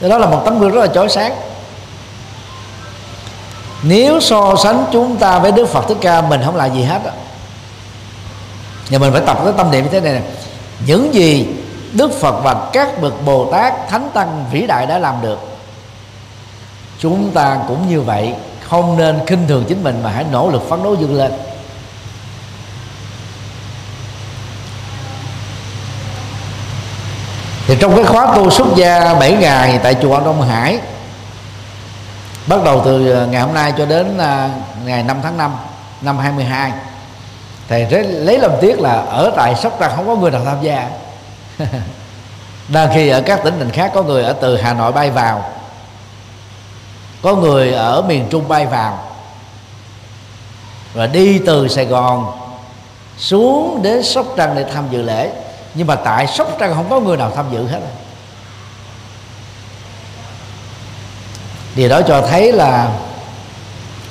đó là một tấm gương rất là chói sáng. Nếu so sánh chúng ta với đức phật thích ca mình không là gì hết đó. nhưng mình phải tập cái tâm niệm như thế này, này những gì đức phật và các bậc bồ tát thánh tăng vĩ đại đã làm được chúng ta cũng như vậy không nên khinh thường chính mình mà hãy nỗ lực phấn đấu vươn lên. Thì trong cái khóa tu xuất gia 7 ngày tại chùa Đông Hải, bắt đầu từ ờ, ngày hôm nay cho đến ờ, ngày 5 tháng 5 năm 22 thầy lấy làm tiếc là ở tại sóc trăng không có người nào tham gia. [laughs] Đang khi ở các tỉnh thành khác có người ở từ hà nội bay vào, có người ở miền trung bay vào, và đi từ sài gòn xuống đến sóc trăng để tham dự lễ nhưng mà tại sóc trăng không có người nào tham dự hết. Điều đó cho thấy là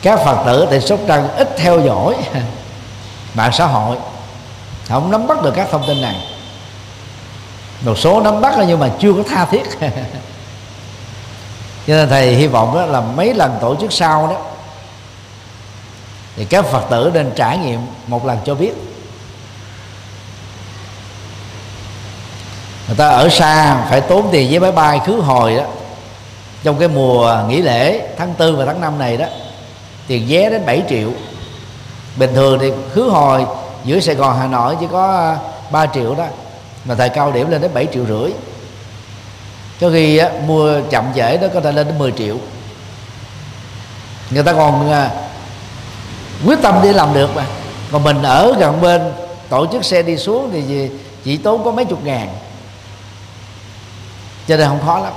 các phật tử tại sóc trăng ít theo dõi [laughs] mạng xã hội. Không nắm bắt được các thông tin này. Một số nắm bắt nhưng mà chưa có tha thiết. [laughs] Cho nên thầy hy vọng đó là mấy lần tổ chức sau đó, thì các phật tử nên trải nghiệm một lần cho biết. Người ta ở xa phải tốn tiền với máy bay khứ hồi đó. Trong cái mùa nghỉ lễ tháng tư và tháng năm này đó tiền vé đến 7 triệu. Bình thường thì khứ hồi giữa Sài Gòn Hà Nội chỉ có à, 3 triệu đó mà thời cao điểm lên đến 7 triệu rưỡi. Cho khi á, mua chậm trễ đó có thể lên đến 10 triệu. Người ta còn à, quyết tâm đi làm được mà. Còn mình ở gần bên tổ chức xe đi xuống thì chỉ tốn có mấy chục ngàn cho nên không khó lắm.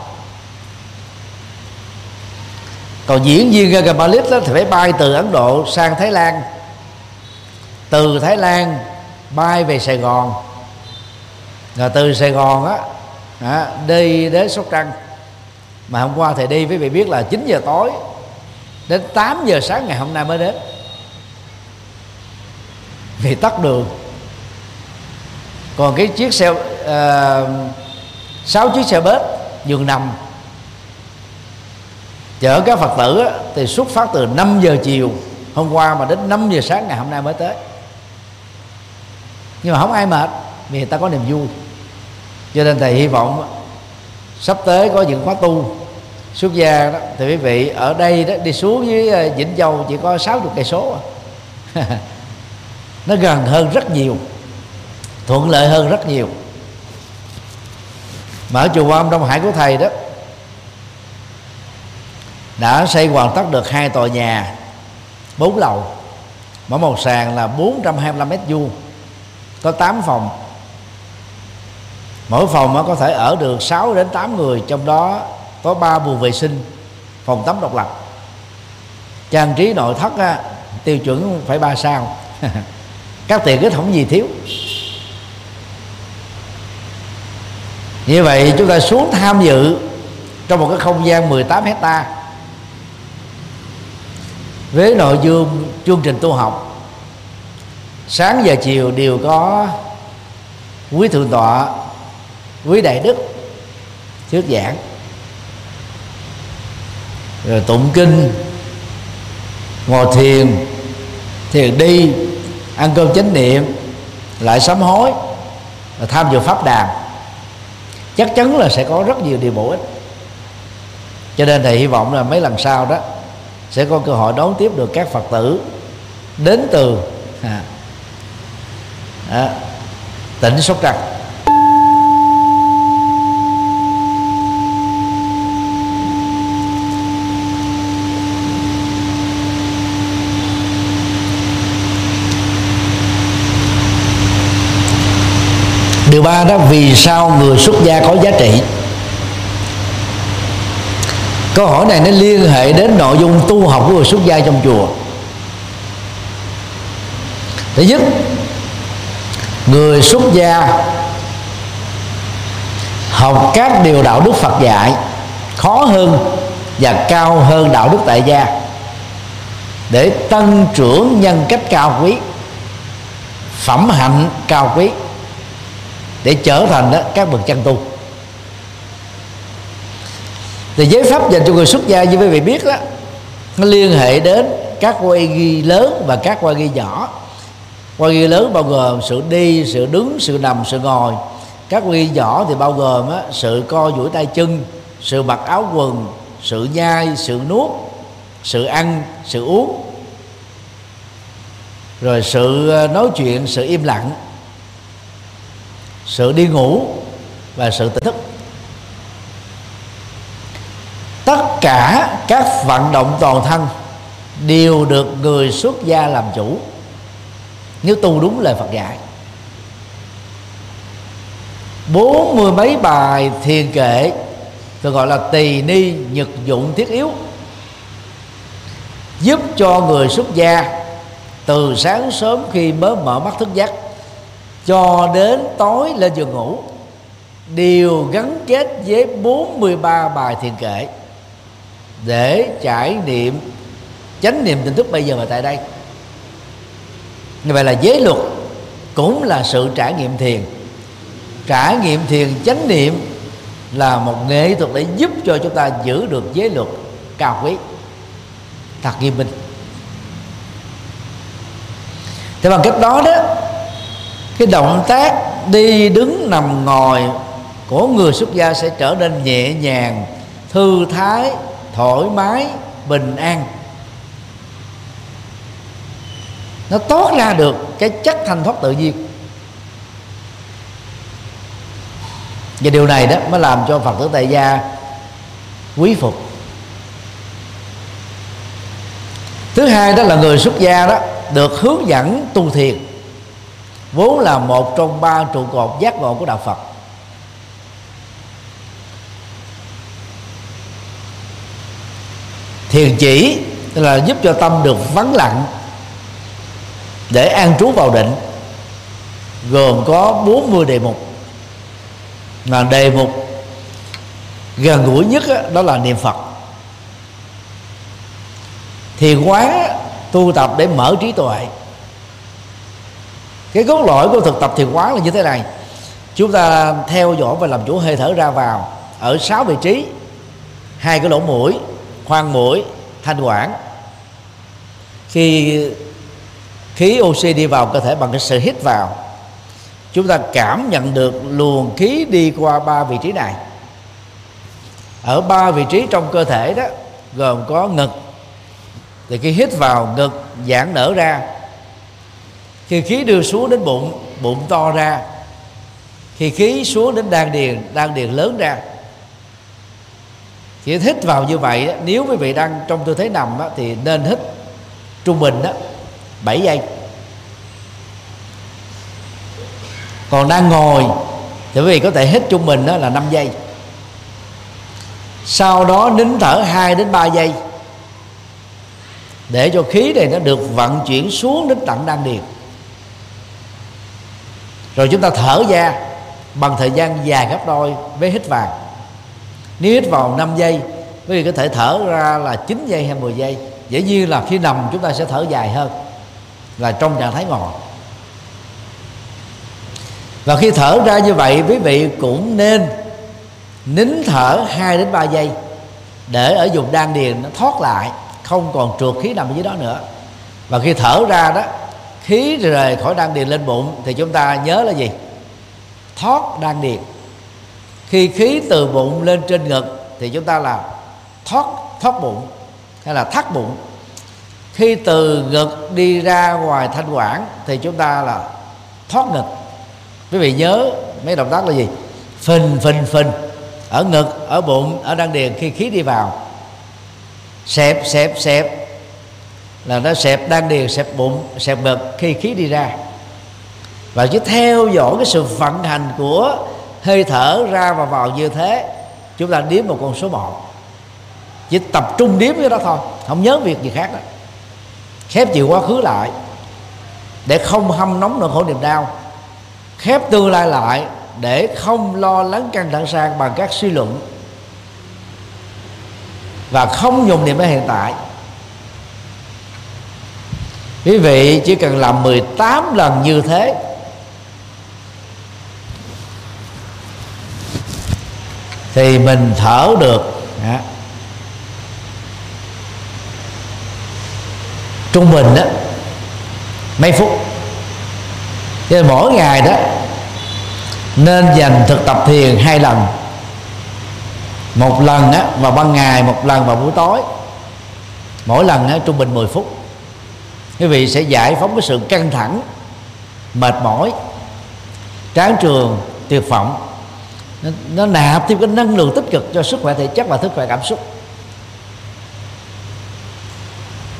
Còn diễn viên Gagabalit đó thì phải bay từ Ấn Độ sang Thái Lan. Từ Thái Lan bay về Sài Gòn. Rồi từ Sài Gòn á à, đi đến Sóc Trăng. Mà hôm qua thầy đi với vị biết là 9 giờ tối đến 8 giờ sáng ngày hôm nay mới đến. Vì tắt đường. Còn cái chiếc xe uh, sáu chiếc xe bếp giường nằm. Chở các phật tử thì xuất phát từ 5 giờ chiều, hôm qua mà đến 5 giờ sáng ngày hôm nay mới tới. Nhưng mà không ai mệt, vì người ta có niềm vui. Cho nên thầy hy vọng sắp tới có những khóa tu. Xuất gia đó, thì quý vị ở đây đó, đi xuống với ờ, Vĩnh Châu chỉ có 60 cây số à. [laughs] nó gần hơn rất nhiều, thuận lợi hơn rất nhiều mà ở chùa Quan Đông Hải của thầy đó. Đã xây hoàn tất được hai tòa nhà bốn lầu. Mỗi một sàn là 425 mét vuông có 8 phòng. Mỗi phòng có thể ở được 6 đến 8 người trong đó có ba buồng vệ sinh phòng tắm độc lập. Trang trí nội thất á, tiêu chuẩn phải ba sao. [laughs] Các tiện ích không gì thiếu. Như vậy chúng ta xuống tham dự trong một cái không gian 18 hecta với nội dung chương trình tu học. Sáng và chiều đều có quý thượng tọa, quý đại đức thuyết giảng. Rồi tụng kinh, ngồi thiền thiền đi, ăn cơm chánh niệm, lại sám hối và tham dự pháp đàn chắc chắn là sẽ có rất nhiều điều bổ ích. Cho nên thầy hy vọng là mấy lần sau đó sẽ có cơ hội đón tiếp được các phật tử đến từ à, à, tỉnh sóc trăng. Điều ba đó, vì sao người xuất gia có giá trị? Câu hỏi này nó liên hệ đến nội dung tu học của người xuất gia trong chùa. Thứ nhất, người xuất gia học các điều đạo đức phật dạy khó hơn và cao hơn đạo đức tại gia để tăng trưởng nhân cách cao quý, phẩm hạnh cao quý để trở thành đó các bậc chân tu. Thì giới pháp dành cho người xuất gia như quý vị biết đó nó liên hệ đến các quay ghi lớn và các quay ghi nhỏ. Quay ghi lớn bao gồm sự đi sự đứng sự nằm sự ngồi. Các quay ghi nhỏ thì bao gồm á, sự co duỗi tay chân sự mặc áo quần sự nhai sự nuốt sự ăn sự uống. Rồi sự à, nói chuyện sự im lặng sự đi ngủ và sự tỉnh thức. Tất cả các vận động toàn thân đều được người xuất gia làm chủ. Nếu tu đúng lời Phật dạy. Bốn mươi mấy bài thiền kệ tôi gọi là tỳ ni, nhật dụng, thiết yếu, giúp cho người xuất gia từ sáng sớm khi mới mở mắt thức giấc cho đến tối lên giường ngủ. Đều gắn kết với 43 bài thiền kệ để trải nghiệm chánh niệm tỉnh thức bây giờ và tại đây. Như vậy là giới luật cũng là sự trải nghiệm thiền. Trải nghiệm thiền chánh niệm là một nghệ thuật để giúp cho chúng ta giữ được giới luật cao quý, thật nghiêm minh. Thế bằng cách đó đó cái động tác đi đứng nằm ngồi của người xuất gia sẽ trở nên nhẹ nhàng, thư thái, thoải mái, bình an. Nó toát ra được cái chất thanh thoát tự nhiên. Và điều này đó mới làm cho phật tử tại gia quý phục. Thứ hai đó là người xuất gia đó được hướng dẫn tu thiền vốn là một trong ba trụ cột giác ngộ của đạo phật. Thiền chỉ là giúp cho tâm được vắng lặng để an trú vào định, gồm có 40 đề mục. Mà đề mục gần gũi nhất đó là niệm phật. Thiền quán tu tập để mở trí tuệ cái gốc lõi của thực tập thiền quán là như thế này. Chúng ta theo dõi và làm chủ hơi thở ra vào. Ở sáu vị trí. Hai cái lỗ mũi, khoang mũi, thanh quản. Khi khí oxy đi vào cơ thể bằng cái sự hít vào, chúng ta cảm nhận được luồng khí đi qua ba vị trí này. Ở ba vị trí trong cơ thể đó, gồm có ngực. Thì khi hít vào, ngực giãn nở ra khi khí đưa xuống đến bụng bụng to ra. Khi khí xuống đến đan điền đan điền lớn ra. Khi hít vào như vậy nếu quý vị đang trong tư thế nằm thì nên hít trung bình đó 7 giây. Còn đang ngồi, thì quý vị có thể hít trung bình đó là 5 giây. Sau đó nín thở 2 đến 3 giây, để cho khí này nó được vận chuyển xuống đến tận đan điền rồi chúng ta thở ra bằng thời gian dài gấp đôi với hít vào. Nếu hít vào 5 giây, quý vị có thể thở ra là 9 giây hay 10 giây. Dễ nhiên là khi nằm chúng ta sẽ thở dài hơn là trong trạng thái ngồi. Và khi thở ra như vậy, quý vị cũng nên nín thở 2 đến 3 giây để ở vùng đan điền nó thoát lại, không còn trượt khí nằm ở dưới đó nữa. Và khi thở ra đó khí rời khỏi đan điền lên bụng thì chúng ta nhớ là gì? Thoát đan điền. Khi khí từ bụng lên trên ngực thì chúng ta là thoát thoát bụng hay là thắt bụng. Khi từ ngực đi ra ngoài thanh quản thì chúng ta là thoát ngực. Quý vị nhớ mấy động tác là gì? Phình phình phình. Ở ngực, ở bụng, ở đan điền khi khí đi vào. Xẹp xẹp xẹp là nó xẹp đan điền, xẹp bụng, xẹp ngực khi khí đi ra. Và cứ theo dõi cái sự vận hành của hơi thở ra và vào như thế, chúng ta đếm một con số một. Chỉ tập trung đếm cái đó thôi, không nhớ việc gì khác đó khép chiều quá khứ lại, để không hâm nóng nỗi khổ niềm đau. Khép tương lai lại, để không lo lắng căng thẳng sang bằng các suy luận. Và không dùng niệm ở hiện tại quý vị chỉ cần làm 18 lần như thế. Thì mình thở được. Trung bình đó mấy phút. Cho nên mỗi ngày đó nên dành thực tập thiền hai lần. Một lần á, vào ban ngày một lần vào buổi tối. Mỗi lần á, trung bình 10 phút quý vị sẽ giải phóng cái sự căng thẳng mệt mỏi tráng trường tuyệt vọng. Nó, nó nạp thêm cái năng lượng tích cực cho sức khỏe thể chất và sức khỏe cảm xúc.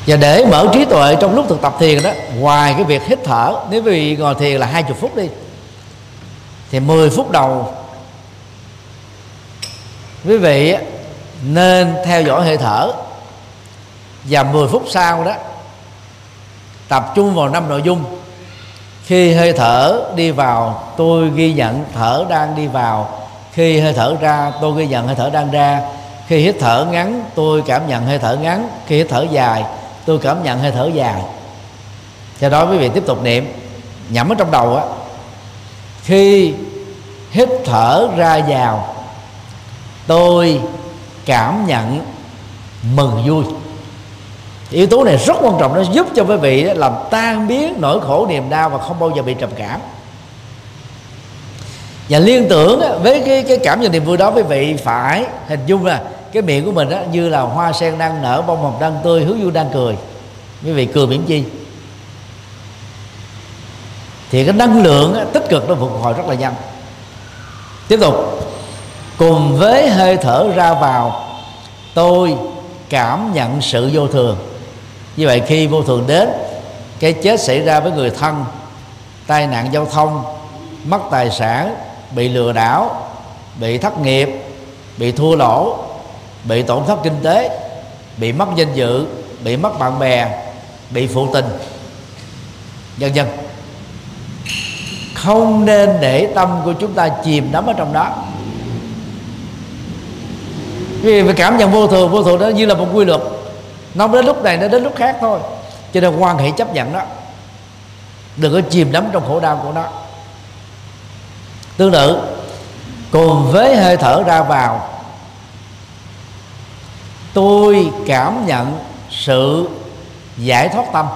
Và để mở trí tuệ trong lúc thực tập thiền đó ngoài cái việc hít thở nếu quý vị ngồi thiền là 20 phút đi thì 10 phút đầu quý vị nên theo dõi hơi thở. Và 10 phút sau đó tập trung vào năm nội dung. Khi hơi thở đi vào, tôi ghi nhận thở đang đi vào. Khi hơi thở ra, tôi ghi nhận hơi thở đang ra. Khi hít thở ngắn, tôi cảm nhận hơi thở ngắn. Khi hít thở dài, tôi cảm nhận hơi thở dài. Cho đó quý vị tiếp tục niệm, nhẩm ở trong đầu á. Khi hít thở ra vào, tôi cảm nhận mừng vui yếu tố này rất quan trọng, nó giúp cho quý vị làm tan biến nỗi khổ, niềm đau và không bao giờ bị trầm cảm. Và liên tưởng với cái cái cảm nhận niềm vui đó, quý vị phải hình dung là cái miệng của mình đó như là hoa sen đang nở, bông hồng đang tươi, hướng dương đang cười. Quý vị cười miễn chi. Thì cái năng lượng tích cực nó phục hồi rất là nhanh. Tiếp tục. Cùng với hơi thở ra vào, tôi cảm nhận sự vô thường như vậy khi vô thường đến, cái chết xảy ra với người thân, tai nạn giao thông, mất tài sản, bị lừa đảo, bị thất nghiệp, bị thua lỗ, bị tổn thất kinh tế, bị mất danh dự, bị mất bạn bè, bị phụ tình, vân vân. Không nên để tâm của chúng ta chìm đắm ở trong đó. Vì cảm nhận vô thường vô thường đó như là một quy luật nó đến lúc này, nó đến lúc khác thôi. Cho nên quan hệ chấp nhận đó. Đừng có chìm đắm trong khổ đau của nó. Tương tự, cùng với hơi thở ra vào, tôi cảm nhận sự giải thoát tâm.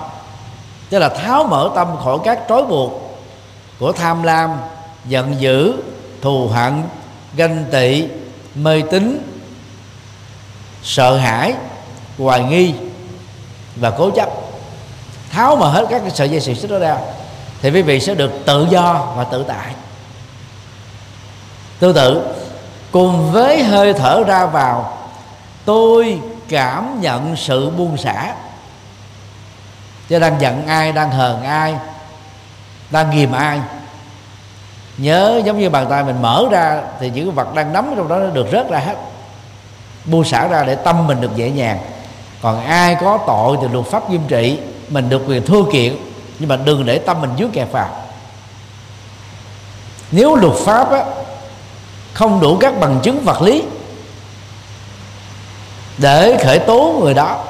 Tức là tháo mở tâm khỏi các trói buộc của tham lam, giận dữ, thù hận, ganh tị, mê tín, sợ hãi hoài nghi và cố chấp, tháo mà hết các sợi dây xiềng xích đó ra, thì quý vị sẽ được tự do và tự tại. Tương tự, cùng với hơi thở ra vào, tôi cảm nhận sự buông xả. Chứ đang giận ai, đang hờn ai, đang ghìm ai. Nhớ giống như bàn tay mình mở ra thì những vật đang nắm trong đó nó được rớt ra hết, buông xả ra để tâm mình được nhẹ nhàng còn ai có tội thì luật pháp nghiêm trị mình được quyền thưa kiện nhưng mà đừng để tâm mình dướng kẹt vào nếu luật pháp á, không đủ các bằng chứng vật lý để khởi tố người đó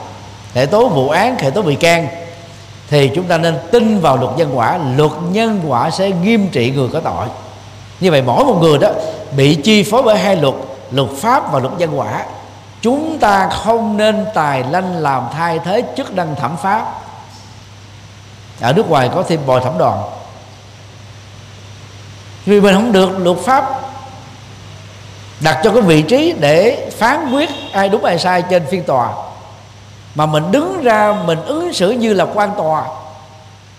khởi tố vụ án khởi tố bị can thì chúng ta nên tin vào luật nhân quả. Luật nhân quả sẽ nghiêm trị người có tội. Như vậy mỗi một người đó bị chi phối bởi hai luật luật pháp và luật nhân quả chúng ta không nên tài lanh làm thay thế chức năng thẩm pháp ở nước ngoài có thêm bồi thẩm đoàn. Vì mình không được luật pháp đặt cho cái vị trí để phán quyết ai đúng ai sai trên phiên tòa. Mà mình đứng ra, mình ứng xử như là quan tòa.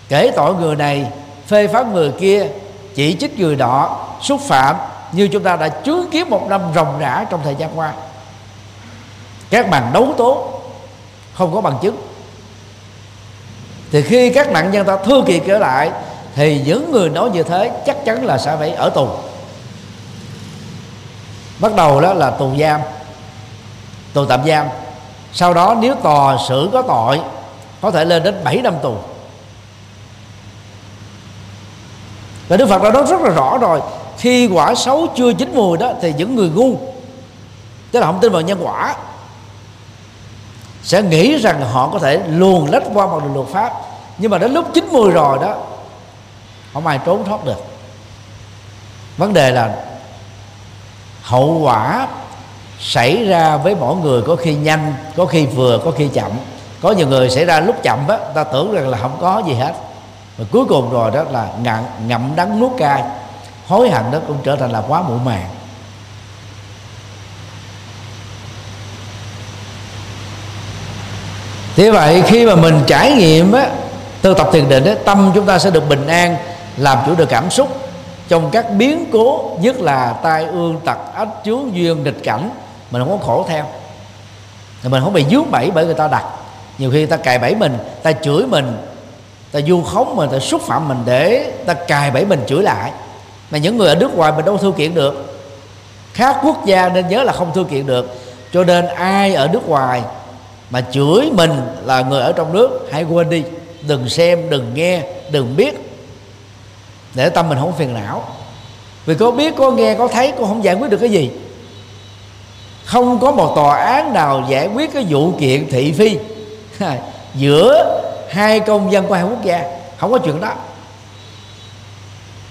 Kể tội người này, phê phán người kia, chỉ trích người đó xúc phạm như chúng ta đã chứng kiến một năm ròng rã trong thời gian qua các bằng đấu tố không có bằng chứng. Thì khi các nạn nhân ta thưa kiện trở lại, thì những người nói như thế chắc chắn là sẽ phải ở tù. Bắt đầu đó là tù giam, tù tạm giam. Sau đó nếu tòa xử có tội, có thể lên đến 7 năm tù. Và Đức Phật đã nói rất là rõ rồi, khi quả xấu chưa chín mùi đó thì những người ngu, tức là không tin vào nhân quả sẽ nghĩ rằng họ có thể luồn lách qua bằng đường luật pháp. Nhưng mà đến lúc chín mùi rồi đó không ai trốn thoát được. Vấn đề là hậu quả xảy ra với mỗi người có khi nhanh có khi vừa có khi chậm. Có nhiều người xảy ra lúc chậm á ta tưởng rằng là không có gì hết. Và cuối cùng rồi đó là ngậm, ngậm đắng nuốt cay hối hận đó cũng trở thành là quá muộn màng. Thế vậy khi mà mình trải nghiệm á, từ tập thiền định á, tâm chúng ta sẽ được bình an, làm chủ được cảm xúc. Trong các biến cố, nhất là tai ương, tật, ách, chướng, duyên, nghịch cảnh, mình không có khổ theo. Thì mình không bị dướng bẫy bởi người ta đặt. Nhiều khi ta cài bẫy mình, ta chửi mình, ta du khống mình, ta xúc phạm mình để ta cài bẫy mình chửi lại. Mà những người ở nước ngoài mình đâu thư kiện được. Khác quốc gia nên nhớ là không thư kiện được. Cho nên ai ở nước ngoài mà chửi mình là người ở trong nước, hãy quên đi. Đừng xem, đừng nghe, đừng biết. Để tâm mình không phiền não. Vì có biết, có nghe, có thấy, cũng không giải quyết được cái gì. Không có một tòa án nào giải quyết cái vụ kiện thị phi. [laughs] Giữa hai công dân của hai quốc gia. Không có chuyện đó.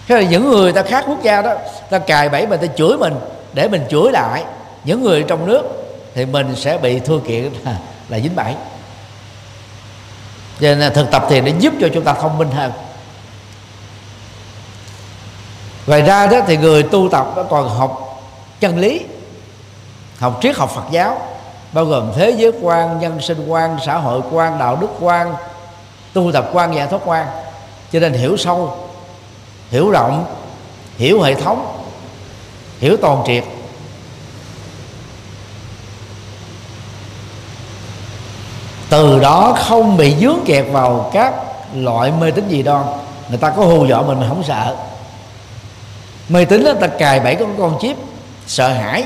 Thế là những người ta khác quốc gia đó, ta cài bẫy mình ta chửi mình, để mình chửi lại. Những người trong nước thì mình sẽ bị thua kiện. [laughs] là, dính bẫy. Cho nên là thực tập thiền để giúp cho chúng ta thông minh hơn. Ngoài ra đó thì người tu tập nó còn học chân lý học triết học Phật giáo bao gồm thế giới quan nhân sinh quan xã hội quan đạo đức quan tu tập quan giải thoát quan. Cho nên hiểu sâu hiểu rộng hiểu hệ thống hiểu toàn triệt. Từ đó không bị dướng kẹt vào các loại mê tín gì đoan. Người ta có hù dọa mình mình không sợ. Mê tín là ta cài bẫy con con chip, sợ hãi.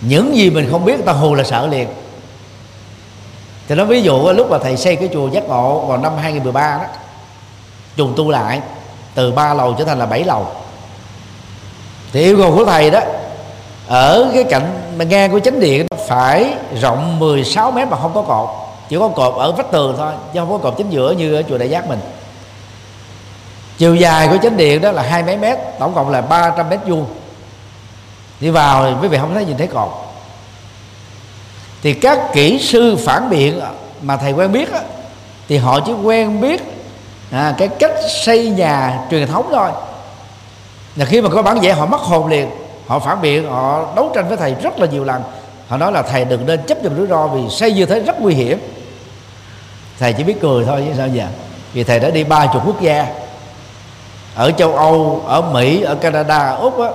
Những gì mình không biết ta hù là sợ liền. Thì nó ví dụ, lúc mà thầy xây cái chùa giác ngộ vào năm 2013 đó, trùng tu lại, từ ba lầu trở thành là bảy lầu. Thì yêu cầu của thầy đó ở cái cạnh ngang của chánh điện phải rộng 16 mét mà không có cột. Chỉ có cột ở vách tường thôi chứ không có cột chính giữa như ở chùa đại giác mình. Chiều dài của chánh điện đó là hai mấy mét tổng cộng là 300 mét vuông. Đi vào thì quý vị không thấy nhìn thấy cột. Thì các kỹ sư phản biện mà thầy quen biết đó, thì họ chỉ quen biết à, cái cách xây nhà truyền thống thôi. Là khi mà có bản vẽ họ mất hồn liền họ phản biện, họ đấu tranh với thầy rất là nhiều lần. Họ nói là thầy đừng nên chấp nhận rủi ro vì xây như thế rất nguy hiểm. Thầy chỉ biết cười thôi chứ sao vậy vì thầy đã đi ba chục quốc gia. Ở châu âu, ở mỹ, ở canada, ở úc á.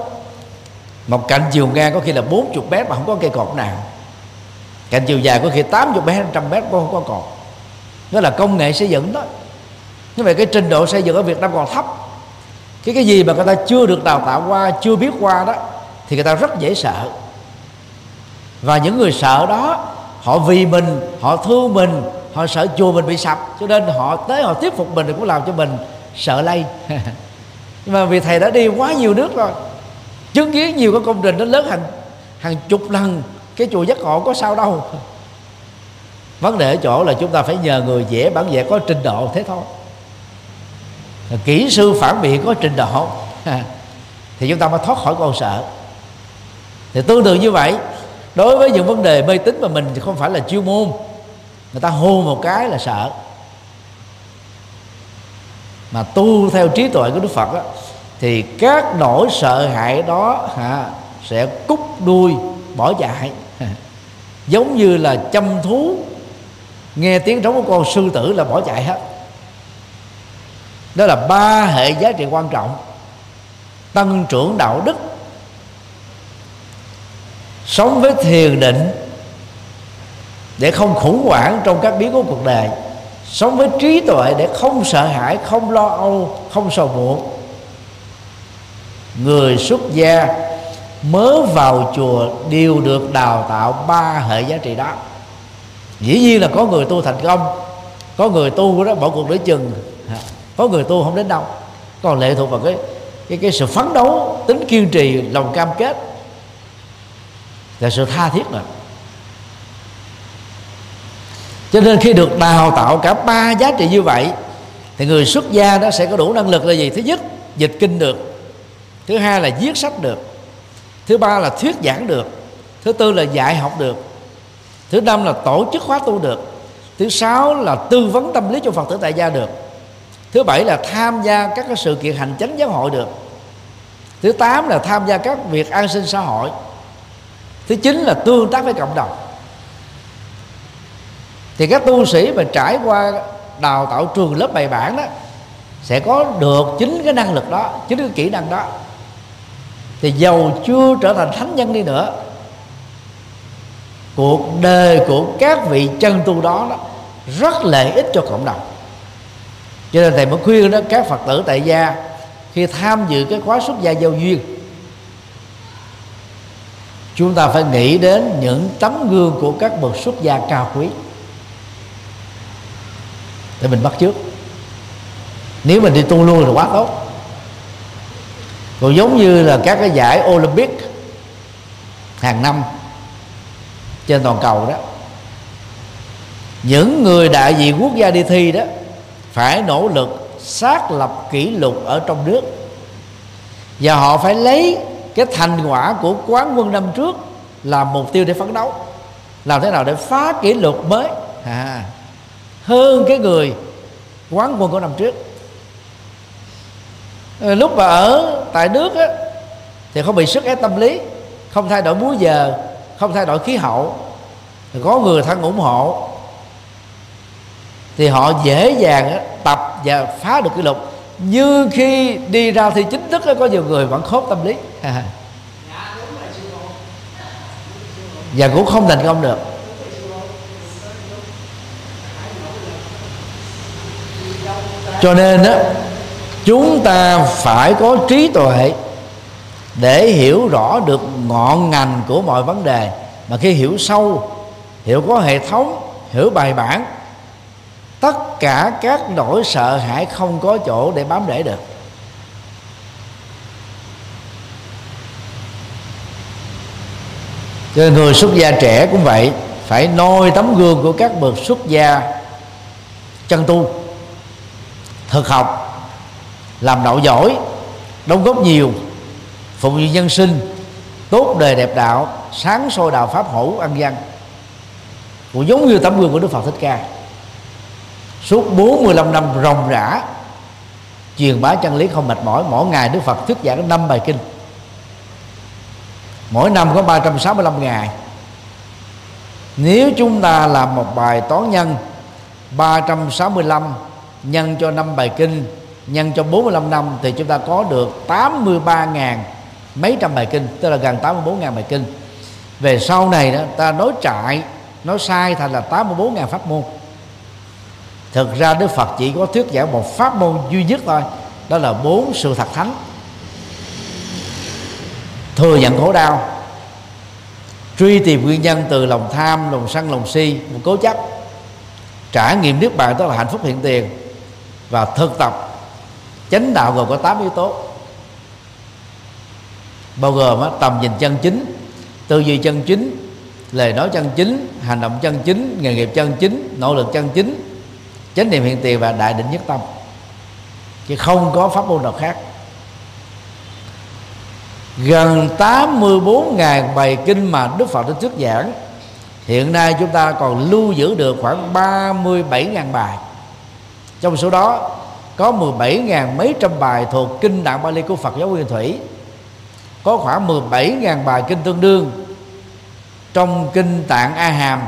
Một cạnh chiều ngang có khi là 40 mét mà không có cây cột nào. Cạnh chiều dài có khi 80 mét 100 mét cũng không có cột. Đó là công nghệ xây dựng đó. Như vậy cái trình độ xây dựng ở Việt Nam còn thấp. Cái cái gì mà người ta chưa được đào tạo qua, chưa biết qua đó thì người ta rất dễ sợ. Và những người sợ đó họ vì mình họ thương mình họ sợ chùa mình bị sập cho nên họ tới họ thuyết phục mình thì cũng làm cho mình sợ lây. [laughs] Nhưng mà vì thầy đã đi quá nhiều nước rồi chứng kiến nhiều cái công trình nó lớn hàng hàng chục lần cái chùa giác ngộ có sao đâu. Vấn đề ở chỗ là chúng ta phải nhờ người vẽ bản vẽ có trình độ thế thôi. Kỹ sư phản biện có trình độ. [laughs] Thì chúng ta mới thoát khỏi con sợ thì tương tự như vậy đối với những vấn đề mê tín mà mình thì không phải là chuyên môn người ta hô một cái là sợ. Mà tu theo trí tuệ của đức phật đó, thì các nỗi sợ hãi đó hả, sẽ cút đuôi bỏ chạy. [laughs] Giống như là chăm thú nghe tiếng trống của con sư tử là bỏ chạy hết. Đó là ba hệ giá trị quan trọng. Tăng trưởng đạo đức sống với thiền định để không khủng hoảng trong các biến cố cuộc đời, sống với trí tuệ để không sợ hãi, không lo âu, không sầu muộn. Người xuất gia mới vào chùa đều được đào tạo ba hệ giá trị đó. Dĩ nhiên là có người tu thành công, có người tu đó bỏ cuộc để chừng, có người tu không đến đâu. Còn lệ thuộc vào cái cái cái sự phấn đấu, tính kiên trì, lòng cam kết là sự tha thiết rồi cho nên khi được đào tạo cả ba giá trị như vậy, thì người xuất gia đó sẽ có đủ năng lực là gì? Thứ nhất, dịch kinh được. Thứ hai là viết sách được. Thứ ba là thuyết giảng được. Thứ tư là dạy học được. Thứ năm là tổ chức khóa tu được. Thứ sáu là tư vấn tâm lý cho phật tử tại gia được. Thứ bảy là tham gia các sự kiện hành chánh giáo hội được. Thứ tám là tham gia các việc an sinh xã hội thứ chín là tương tác với cộng đồng. Thì các tu sĩ mà trải qua đào tạo trường lớp bài bản đó sẽ có được chính cái năng lực đó chính cái kỹ năng đó. Thì giàu chưa trở thành thánh nhân đi nữa cuộc đời của các vị chân tu đó, đó rất lợi ích cho cộng đồng. Cho nên thầy mới khuyên đó các phật tử tại gia khi tham dự cái khóa xuất gia giao duyên chúng ta phải nghĩ đến những tấm gương của các bậc xuất gia cao quý. Để mình bắt trước nếu mình đi tu luôn là quá tốt. Còn giống như là các cái giải Olympic hàng năm trên toàn cầu đó, những người đại diện quốc gia đi thi đó phải nỗ lực xác lập kỷ lục ở trong nước và họ phải lấy cái thành quả của quán quân năm trước là mục tiêu để phấn đấu. Làm thế nào để phá kỷ lục mới? À, hơn cái người quán quân của năm trước. Ờ, lúc mà ở tại nước á, thì không bị sức ép tâm lý không thay đổi múi giờ không thay đổi khí hậu. Thì có người thân ủng hộ. Thì họ dễ dàng tập và phá được kỷ lục như khi đi ra thì chính thức có nhiều người vẫn khớp tâm lý. [laughs] Và cũng không thành công được. Cho nên đó chúng ta phải có trí tuệ để hiểu rõ được ngọn ngành của mọi vấn đề. Mà khi hiểu sâu hiểu có hệ thống hiểu bài bản tất cả các nỗi sợ hãi không có chỗ để bám rễ được. Cho nên người xuất gia trẻ cũng vậy, phải noi tấm gương của các bậc xuất gia chân tu, thực học, làm đạo giỏi, đóng góp nhiều, phục vụ nhân sinh, tốt đời đẹp đạo, sáng soi đạo pháp hữu ăn văn cũng giống như tấm gương của Đức Phật Thích Ca suốt 45 năm ròng rã, truyền bá chân lý không mệt mỏi, mỗi ngày Đức Phật thuyết giảng năm bài kinh. Mỗi năm có 365 ngày. Nếu chúng ta làm một bài toán nhân 365 nhân cho năm bài kinh, nhân cho 45 năm thì chúng ta có được 83.000 mấy trăm bài kinh, tức là gần 84.000 bài kinh. Về sau này đó, ta nói trại, nói sai thành là 84.000 pháp môn thực ra Đức Phật chỉ có thuyết giảng một pháp môn duy nhất thôi, đó là bốn sự thật thánh. Thừa nhận khổ đau, truy tìm nguyên nhân từ lòng tham, lòng sân, lòng si, một cố chấp, trải nghiệm nước bạn đó là hạnh phúc hiện tiền, và thực tập chánh đạo gồm có 8 yếu tố. Bao gồm tầm nhìn chân chính, tư duy chân chính, lời nói chân chính, hành động chân chính, nghề nghiệp chân chính, nỗ lực chân chính chánh niệm hiện tiền và đại định nhất tâm. Chứ không có pháp môn nào khác. Gần 84.000 bài kinh mà Đức Phật đã thuyết giảng, hiện nay chúng ta còn lưu giữ được khoảng 37.000 bài. Trong số đó, có 17.000 mấy trăm bài thuộc kinh Tạng Bali của Phật giáo Nguyên Thủy. Có khoảng 17.000 bài kinh tương đương trong kinh Tạng A Hàm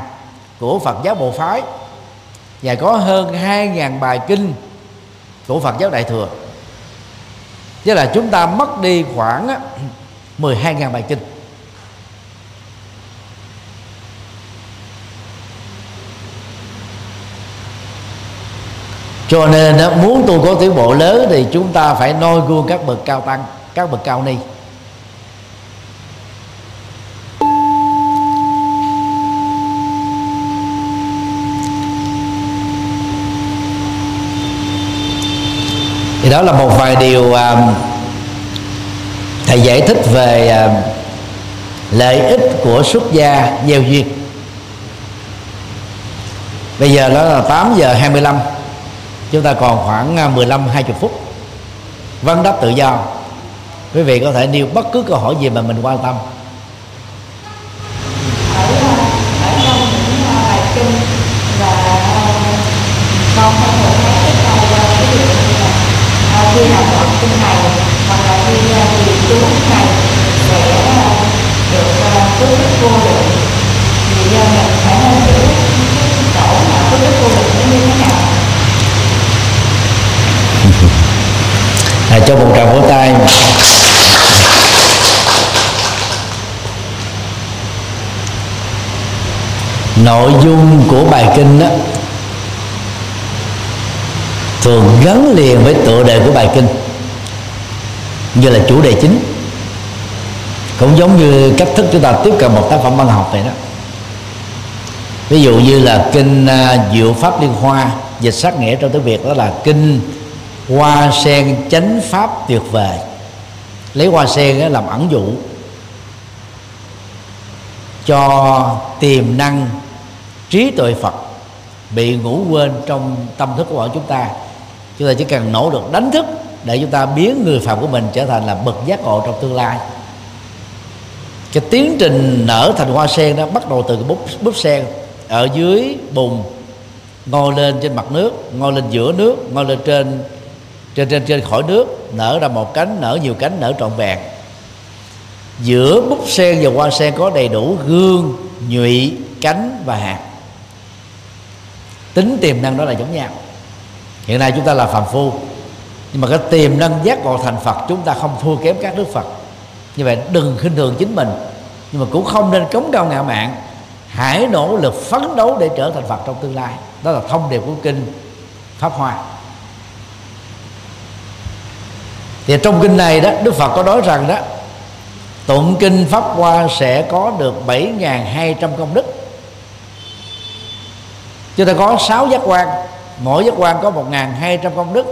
của Phật giáo Bộ Phái và có hơn 2.000 bài kinh của Phật giáo Đại thừa. Tức là chúng ta mất đi khoảng 12.000 [clears throat] bài kinh. Cho nên muốn tu có tiến bộ lớn thì chúng ta phải noi gương các bậc cao tăng, các bậc cao ni. Thì đó là một vài điều uh, thầy giải thích về uh, lợi ích của xuất gia gieo duyên. Bây giờ đó là 8 giờ 25 chúng ta còn khoảng uh, 15 20 phút. Vấn đáp tự do. Quý vị có thể nêu bất cứ câu hỏi gì mà mình quan tâm ở ở trong những bài kinh và con không thể thấy cái câu ví dụ như là à, khi nào đọc kinh này hoặc là khi trì chú này sẽ được phước đức vô lượng thì giờ mình phải nên hiểu chỗ mà phước đức vô lượng nó như thế nào? À, cho một tràng vỗ tay. Nội dung của bài kinh đó thường gắn liền với tựa đề của bài kinh như là chủ đề chính cũng giống như cách thức chúng ta tiếp cận một tác phẩm văn học vậy đó. Ví dụ như là kinh à, diệu pháp liên hoa, dịch sát nghĩa trong tiếng việt đó là kinh hoa sen chánh pháp tuyệt vời. Lấy hoa sen làm ẩn dụ, cho tiềm năng trí tuệ phật bị ngủ quên trong tâm thức của chúng ta. Chúng ta chỉ cần nỗ lực đánh thức để chúng ta biến người phạm của mình trở thành là bậc giác ngộ trong tương lai cái tiến trình nở thành hoa sen đó bắt đầu từ cái búp búp sen ở dưới bùn ngôi lên trên mặt nước ngôi lên giữa nước ngôi lên trên trên trên trên khỏi nước, nở ra một cánh, nở nhiều cánh, nở trọn vẹn. Giữa búp sen và hoa sen có đầy đủ gương, nhụy, cánh và hạt. Tính tiềm năng đó là giống nhau. Hiện nay chúng ta là phàm phu, nhưng mà cái tiềm năng giác ngộ thành phật chúng ta không thua kém các đức phật như vậy đừng khinh thường chính mình. Nhưng mà cũng không nên cống cao ngạo mạn. Hãy nỗ lực phấn đấu để trở thành phật trong tương lai. Đó là thông điệp của kinh pháp hoa. Thì trong kinh này đó, đức phật có nói rằng đó, tụng kinh pháp hoa sẽ có được 7.200 công đức. Chúng ta có 6 giác quan. Mỗi giác quan có 1.200 công đức.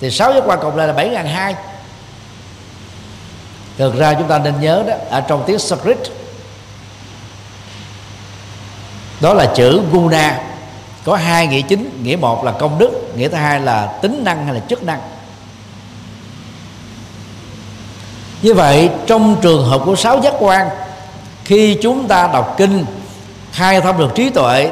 Thì 6 giác quan cộng lại là 7.200 thực ra chúng ta nên nhớ đó, ở trong tiếng Sanskrit, đó là chữ guna. Có hai nghĩa chính, nghĩa một là công đức, nghĩa thứ hai là tính năng hay là chức năng. Như vậy, trong trường hợp của sáu giác quan, khi chúng ta đọc kinh, khai thông được trí tuệ,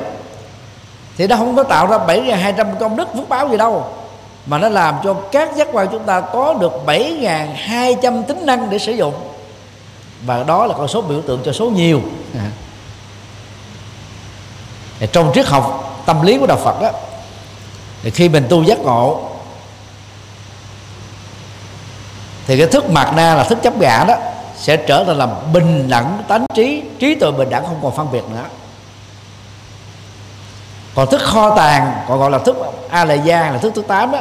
thì nó không có tạo ra 7.200 công đức phước báo gì đâu mà nó làm cho các giác quan chúng ta có được 7.200 tính năng để sử dụng và đó là con số biểu tượng cho số nhiều à. trong triết học tâm lý của đạo Phật đó thì khi mình tu giác ngộ, thì cái thức mạt na là thức chấp ngã đó sẽ trở thành làm bình đẳng tánh trí trí tuệ bình đẳng không còn phân biệt nữa còn thức kho tàng còn gọi là thức a lệ gia là thức thứ tám đó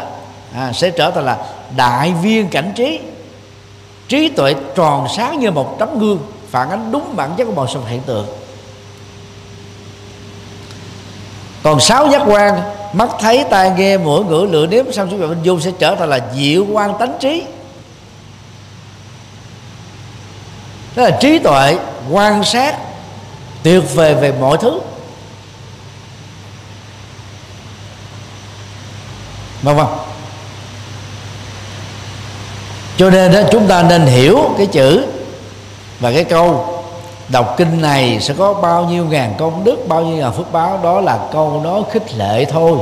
à, sẽ trở thành là đại viên cảnh trí. Trí tuệ tròn sáng như một tấm gương phản ánh đúng bản chất của mọi sự hiện tượng. Còn sáu giác quan mắt thấy tai nghe mũi ngửi lưỡi nếm xong xuống bên dung sẽ trở thành là diệu quan tánh trí. Đó là trí tuệ quan sát tuyệt vời về mọi thứ. Vâng vâng. Cho nên đó, chúng ta nên hiểu cái chữ và cái câu đọc kinh này sẽ có bao nhiêu ngàn công đức, bao nhiêu ngàn phước báo. Đó là câu nói khích lệ thôi.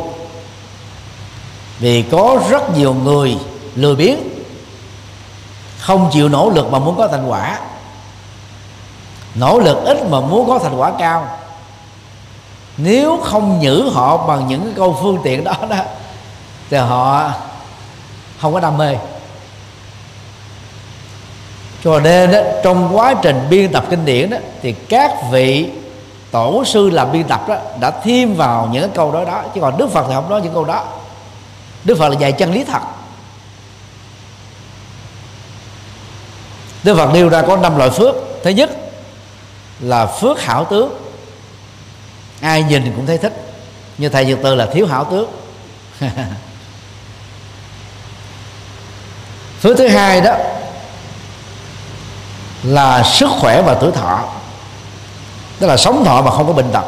Vì có rất nhiều người lười biếng, không chịu nỗ lực mà muốn có thành quả. Nỗ lực ít mà muốn có thành quả cao. Nếu không nhử họ bằng những cái câu phương tiện đó đó thì họ không có đam mê. Cho nên đó, trong quá trình biên tập kinh điển đó thì các vị tổ sư làm biên tập đó đã thêm vào những cái câu đó đó. Chứ còn đức phật thì không nói những câu đó. Đức phật là dạy chân lý thật. Đức phật nêu ra có năm loại phước. Thứ nhất là phước hảo tướng. Ai nhìn cũng thấy thích. Như thầy dược từ là thiếu hảo tướng. [laughs] phước thứ hai đó là sức khỏe và tuổi thọ. Tức là sống thọ mà không có bệnh tật.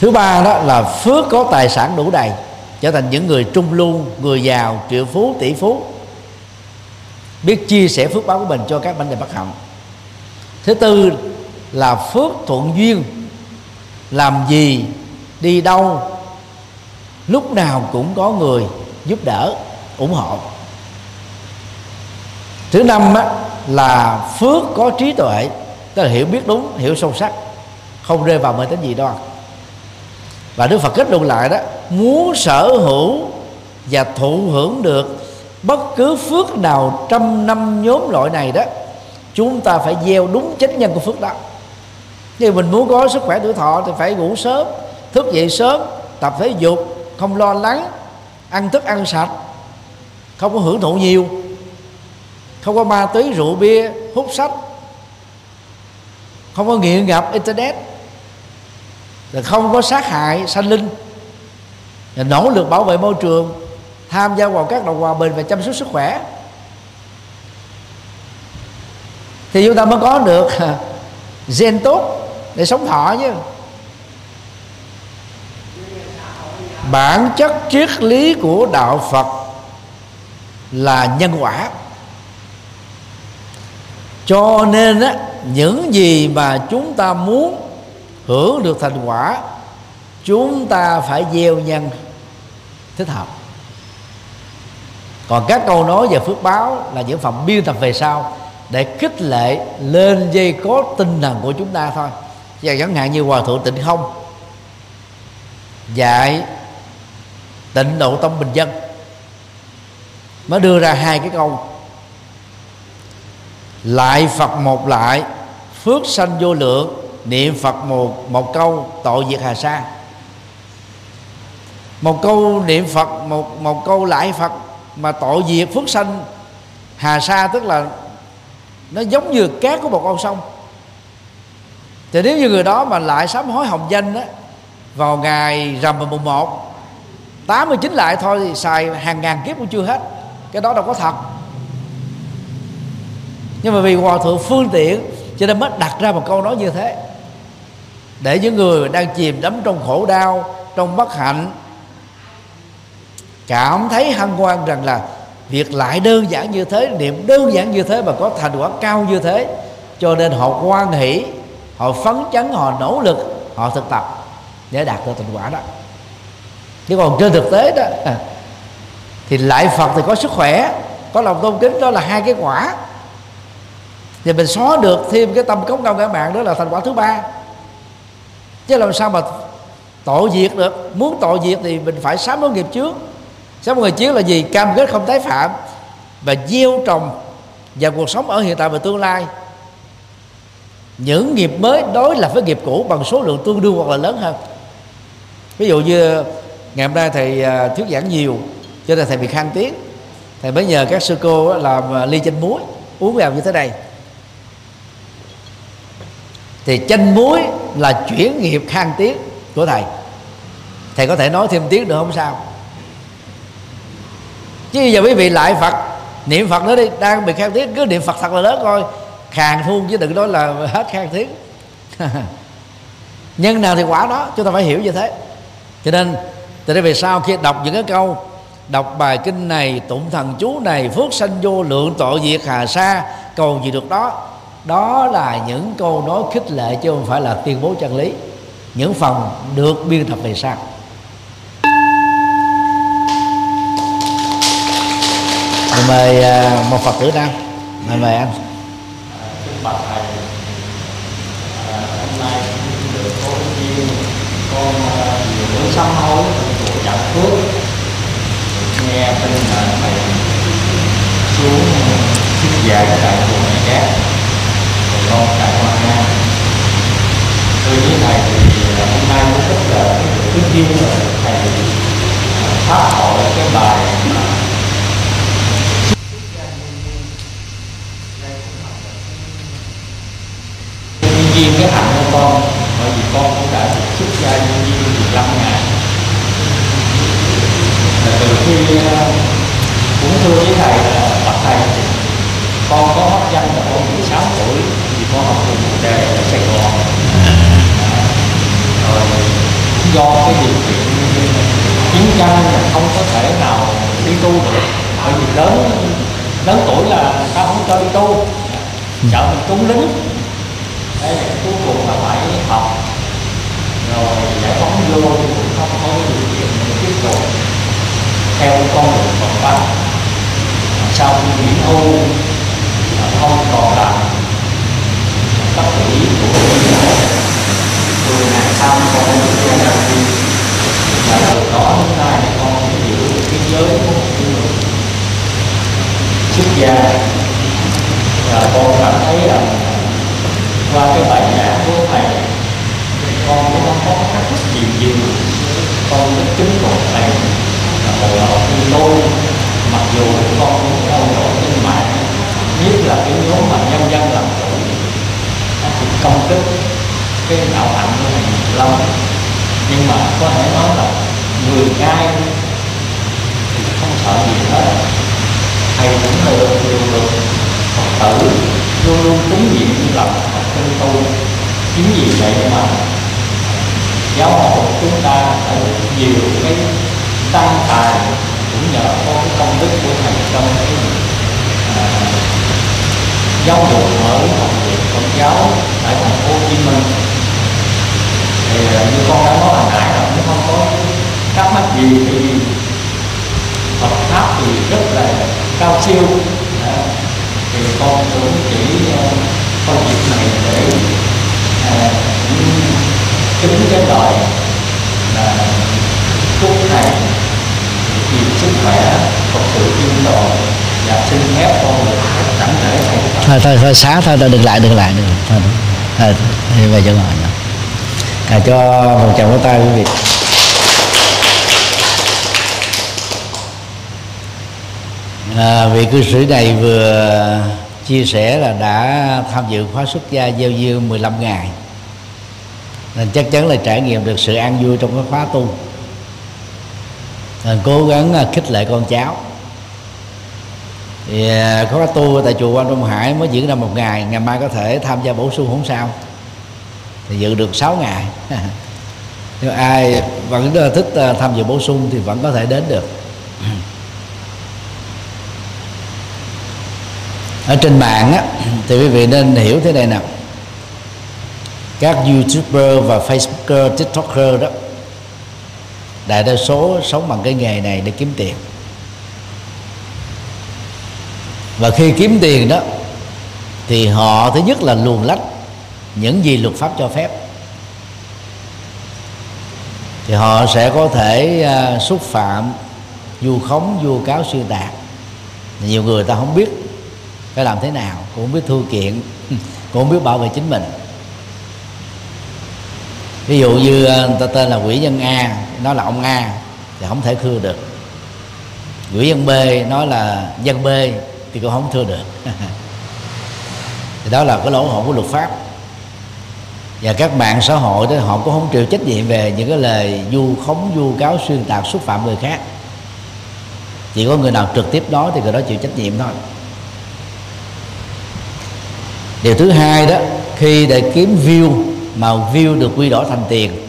Thứ ba đó là phước có tài sản đủ đầy, trở thành những người trung lưu, người giàu, triệu phú, tỷ phú. Biết chia sẻ phước báo của mình cho các bệnh đề bất hạnh. Thứ tư là phước thuận duyên. Làm gì, đi đâu, lúc nào cũng có người giúp đỡ ủng hộ. Thứ năm á, là phước có trí tuệ tức là hiểu biết đúng hiểu sâu sắc không rơi vào mê tín gì đoan. Và đức phật kết luận lại đó muốn sở hữu và thụ hưởng được bất cứ phước nào trăm năm nhóm loại này đó chúng ta phải gieo đúng chánh nhân của phước đó. Như mình muốn có sức khỏe tuổi thọ thì phải ngủ sớm thức dậy sớm tập thể dục không lo lắng ăn thức ăn sạch không có hưởng thụ nhiều. Không có ma túy, rượu bia, hút sách. Không có nghiện ngập internet. Rồi không có sát hại sanh linh. Rồi nỗ lực bảo vệ môi trường, tham gia vào các đồng hòa bình và chăm sóc sức khỏe. Thì chúng ta mới có được [laughs] gen tốt để sống thọ chứ. Bản chất triết lý của đạo phật là nhân quả. Cho nên á, những gì mà chúng ta muốn hưởng được thành quả, chúng ta phải gieo nhân thích hợp. Còn các câu nói về phước báo là những phẩm biên tập về sau để khích lệ lên dây có tinh thần của chúng ta thôi. Và chẳng hạn như hòa thượng tịnh không dạy tịnh độ tâm bình dân mới đưa ra hai cái câu. Lại phật một lại, phước sanh vô lượng, niệm phật một một câu tội diệt hà sa. Một câu niệm phật, một một câu lại phật mà tội diệt phước sanh hà sa, tức là nó giống như cát của một con sông. Thì nếu như người đó mà lại sám hối hồng danh đó vào ngày rằm và mùng 1 89 lại thôi thì xài hàng ngàn kiếp cũng chưa hết cái đó đâu có thật. Nhưng mà vì hòa thượng phương tiện, cho nên mới đặt ra một câu nói như thế. Để những người đang chìm đắm trong khổ đau, trong bất hạnh, cảm thấy hân hoan rằng là việc lại đơn giản như thế, niệm đơn giản như thế mà có thành quả cao như thế. Cho nên họ quan hỷ, họ phấn chấn, họ nỗ lực, họ thực tập để đạt được thành quả đó. Chứ còn trên thực tế đó à, thì lại phật thì có sức khỏe, có lòng tôn kính, đó là hai cái quả. Thì mình xóa được thêm cái tâm cống cao các mạng, đó là thành quả thứ ba. Chứ làm sao mà tội diệt được? Muốn tội diệt thì mình phải sám hối nghiệp trước. Sám hối nghiệp trước là gì? Cam kết không tái phạm và gieo trồng và cuộc sống ở hiện tại và tương lai. Những nghiệp mới đối lập với nghiệp cũ bằng số lượng tương đương hoặc là lớn hơn. Ví dụ như ngày hôm nay thầy à, thuyết giảng nhiều cho nên thầy bị khang tiếng. Thầy mới nhờ các sư cô làm à, ly chanh muối, uống vào như thế này. Thì chanh muối là chuyển nghiệp khang tiếng của thầy. Thầy có thể nói thêm tiếng được không sao? Chứ giờ quý vị lại phật, niệm phật nữa đi, đang bị khang tiếng, cứ niệm phật thật là lớn coi khàn thun chứ đừng nói là hết khang tiếng. [laughs] Nhân nào thì quả đó, chúng ta phải hiểu như thế. Cho nên, từ đây về sau, khi đọc những cái câu đọc bài kinh này, tụng thần chú này, phước sanh vô lượng, tội diệt hà sa, cầu gì được đó? Đó là những câu nói khích lệ chứ không phải là tuyên bố chân lý. Những phần được biên tập về sau. Mời à, một phật tử nam mời mời anh. Bạch thầy hôm nay được có duyên con à, nhiều mới sám hối của chợ phước nghe tin là thầy xuống thuyết dạy tại chùa này khác thầy con tại hoa nga tôi với thầy thì hôm nay cũng rất là cái duyên là thầy phát hội cái bài mà nhân viên cái hạnh của con bởi vì con cũng đã được xuất gia nhân viên 15 ngày là từ khi cũng thưa với thầy là bậc thầy con có hấp danh là con 16 tuổi vì con học cùng một đề ở Sài Gòn rồi do cái điều kiện chiến tranh là không có thể nào đi tu được bởi vì lớn lớn tuổi là ta không cho đi tu sợ mình trúng lính đấy cuối cùng là phải học rồi giải phóng vô thì cũng không có cái điều kiện để tiếp tục theo con đường Phật pháp sau khi nghỉ hưu không còn làm cấp ủy của rồi ngày sau con được ra đầu tiên và từ đó đến nay con mới hiểu cái giới của một người xuất gia và con cảm thấy rằng qua cái bài giảng của thầy, con cũng không có cách gì gì nhiều. Con được chứng một thầy bộ đội đạo như tôi, mặc dù con cũng đau dõi trên mạng nhất là cái nhóm mà nhân dân làm chủ, nó cũng công kích cái đạo hạnh của thầy lâu nhưng mà có thể nói là người cai thì không sợ gì hết. Thầy cũng là điều được phật tử luôn luôn cúng niệm lòng học tinh tu. Chính vì vậy mà giáo hội chúng ta đã được nhiều cái tăng tài cũng nhờ có cái công đức của thầy trong cái à, giáo dục ở học viện công giáo tại thành phố Hồ Chí Minh. Thì à, như con đã nói hồi nãy là cũng không có thắc mắc gì thì Phật pháp thì rất là cao siêu. À, thì con cũng chỉ à, công dịp này để à, chứng cái lời là chúc thầy vì sức khỏe phục sự yên toàn và xin phép con được tạm thể thôi thôi thôi xá thôi đừng lại đừng lại đừng lại. thôi thôi về chỗ ngồi nữa à, cho một chồng có tay quý vị. À, vị cư sĩ này vừa chia sẻ là đã tham dự khóa xuất gia gieo duyên 15 ngày. Nên chắc chắn là trải nghiệm được sự an vui trong cái khóa tu. Ờ, cố gắng à, khích lệ con cháu. Thì à, có khóa tu tại chùa Quan Trung Hải mới diễn ra một ngày ngày mai có thể tham gia bổ sung không sao. Thì dự được 6 ngày. [laughs] Nếu ai vẫn à, thích tham dự bổ sung thì vẫn có thể đến được. Ở trên mạng á, thì quý vị nên hiểu thế này nào các youtuber và facebooker tiktoker đó đại đa số sống bằng cái nghề này để kiếm tiền. Và khi kiếm tiền đó thì họ thứ nhất là luồn lách những gì luật pháp cho phép. Thì họ sẽ có thể uh, xúc phạm vu khống vu cáo xuyên tạc. Nhiều người ta không biết phải làm thế nào cũng không biết thư kiện [laughs] cũng không biết bảo vệ chính mình ví dụ như ờ, người ta tên là quỷ nhân a, nó là ông a, thì không thể khưa được. Quỹ dân B nói là dân B, thì cũng không thưa được. [laughs] Thì đó là cái lỗ hổng của luật pháp. Và các mạng xã hội đó, họ cũng không chịu trách nhiệm về những cái lời du khống du cáo, xuyên tạc, xúc phạm người khác. Chỉ có người nào trực tiếp đó thì người đó chịu trách nhiệm thôi. Điều thứ hai đó, khi để kiếm view mà view được quy đổi thành tiền.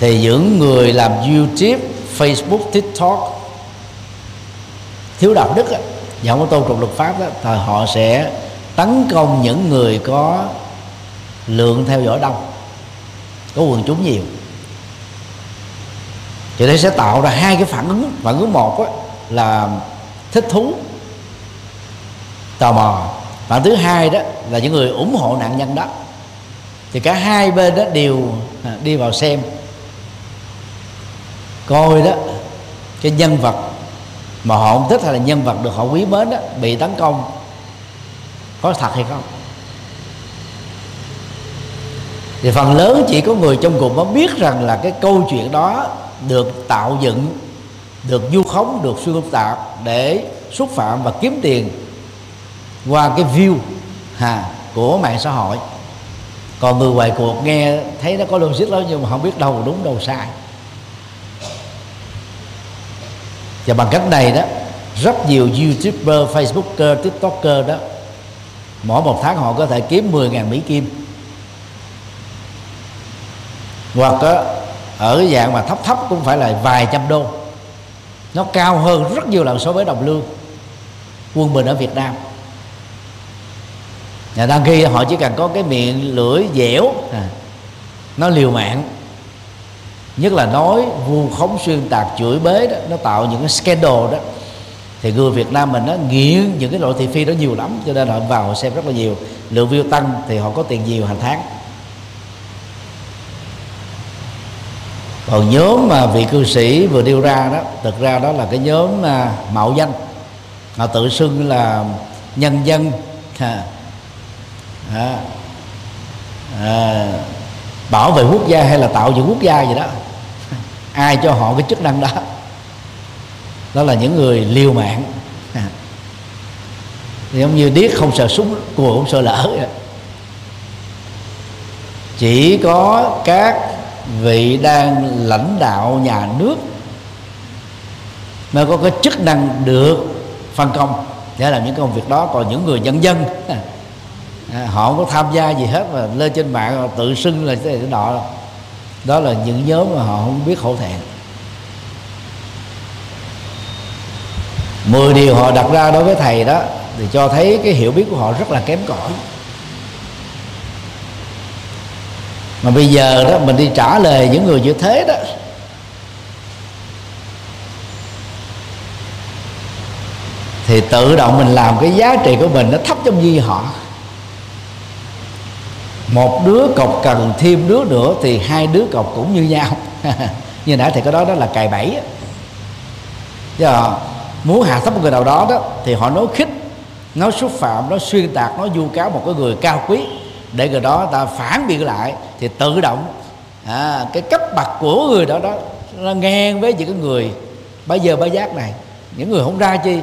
Thì những người làm youtube facebook tiktok thiếu đạo đức và không có tôn trọng luật pháp đó, thì họ sẽ tấn công những người có lượng theo dõi đông có quần chúng nhiều. Thì đây sẽ tạo ra hai cái phản ứng. Phản ứng một là thích thú tò mò phản thứ hai đó là những người ủng hộ nạn nhân đó. Thì cả hai bên đó đều à, đi vào xem. Coi đó, cái nhân vật mà họ không thích hay là nhân vật được họ quý mến đó bị tấn công, có thật hay không? Thì phần lớn chỉ có người trong cuộc mới biết rằng là cái câu chuyện đó được tạo dựng, được du khống, được xuyên tạc để xúc phạm và kiếm tiền qua cái view ha, của mạng xã hội. Còn người ngoài cuộc nghe thấy nó có logic lắm nhưng mà không biết đâu đúng đâu sai. Và bằng cách này đó rất nhiều youtuber facebooker tiktoker đó mỗi một tháng họ có thể kiếm 10.000 mỹ kim. Hoặc đó, ở dạng mà thấp thấp cũng phải là vài trăm đô. Nó cao hơn rất nhiều lần so với đồng lương quân bình ở Việt Nam và đăng khi họ chỉ cần có cái miệng lưỡi dẻo. À, nó liều mạng. Nhất là nói vu khống xuyên tạc chửi bới đó nó tạo những cái scandal đó. Thì người Việt Nam mình nó nghiện những cái loại thị phi đó nhiều lắm cho nên họ vào họ xem rất là nhiều. Lượng view tăng thì họ có tiền nhiều hàng tháng. Còn nhóm mà vị cư sĩ vừa nêu ra đó thực ra đó là cái nhóm à, mạo danh. Họ tự xưng là nhân dân. À, à, à, bảo vệ quốc gia hay là tạo dựng quốc gia gì đó. [laughs] Ai cho họ cái chức năng đó. Đó là những người liều mạng. À. giống như điếc không sợ súng cùa không sợ lỡ chỉ có các vị đang lãnh đạo nhà nước mới có cái chức năng được phân công. Để làm những công việc đó. Còn những người nhân dân à, À, họ không có tham gia gì hết mà lên trên mạng tự xưng là cái nọ đó là những nhóm mà họ không biết hổ thẹn. Mười điều họ đặt ra đối với thầy đó thì cho thấy cái hiểu biết của họ rất là kém cỏi. Mà bây giờ đó, mình đi trả lời những người như thế đó. Thì tự động mình làm cái giá trị của mình nó thấp trong như họ một đứa cọc cần thêm đứa nữa thì hai đứa cọc cũng như nhau. [laughs] Như nãy thì cái đó đó là cài bẫy giờ muốn hạ thấp một người nào đó đó thì họ nói khích nói xúc phạm nói xuyên tạc nói vu cáo một cái người cao quý. Để người đó ta phản biện lại thì tự động à, cái cấp bậc của người đó đó nó ngang với những cái người bây giờ bá giác này. Những người không ra chi.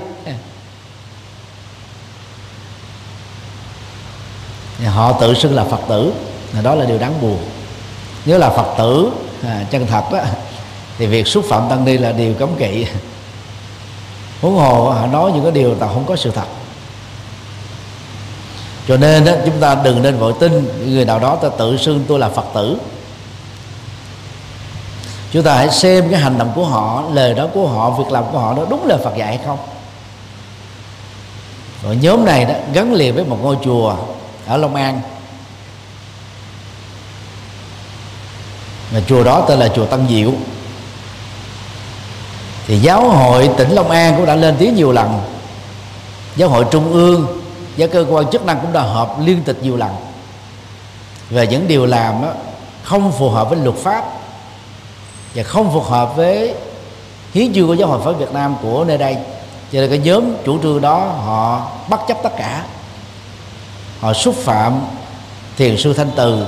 Họ tự xưng là phật tử. Đó là điều đáng buồn. Nếu là phật tử à, chân thật đó thì việc xúc phạm tăng ni là điều cấm kỵ. Huống hồ họ nói những cái điều ta không có sự thật. Cho nên đó, chúng ta đừng nên vội tin người nào đó ta tự xưng tôi là phật tử. Chúng ta hãy xem cái hành động của họ lời đó của họ việc làm của họ đó đúng là phật dạy hay không. Rồi nhóm này đó gắn liền với một ngôi chùa ở Long An. Và chùa đó tên là chùa Tân Diệu. Thì giáo hội tỉnh Long An cũng đã lên tiếng nhiều lần. Giáo hội trung ương và cơ quan chức năng cũng đã họp liên tịch nhiều lần. Về những điều làm đó không phù hợp với luật pháp và không phù hợp với hiến chương của giáo hội Phật Việt Nam của nơi đây. Cho nên cái nhóm chủ trương đó họ bất chấp tất cả họ xúc phạm thiền sư thanh từ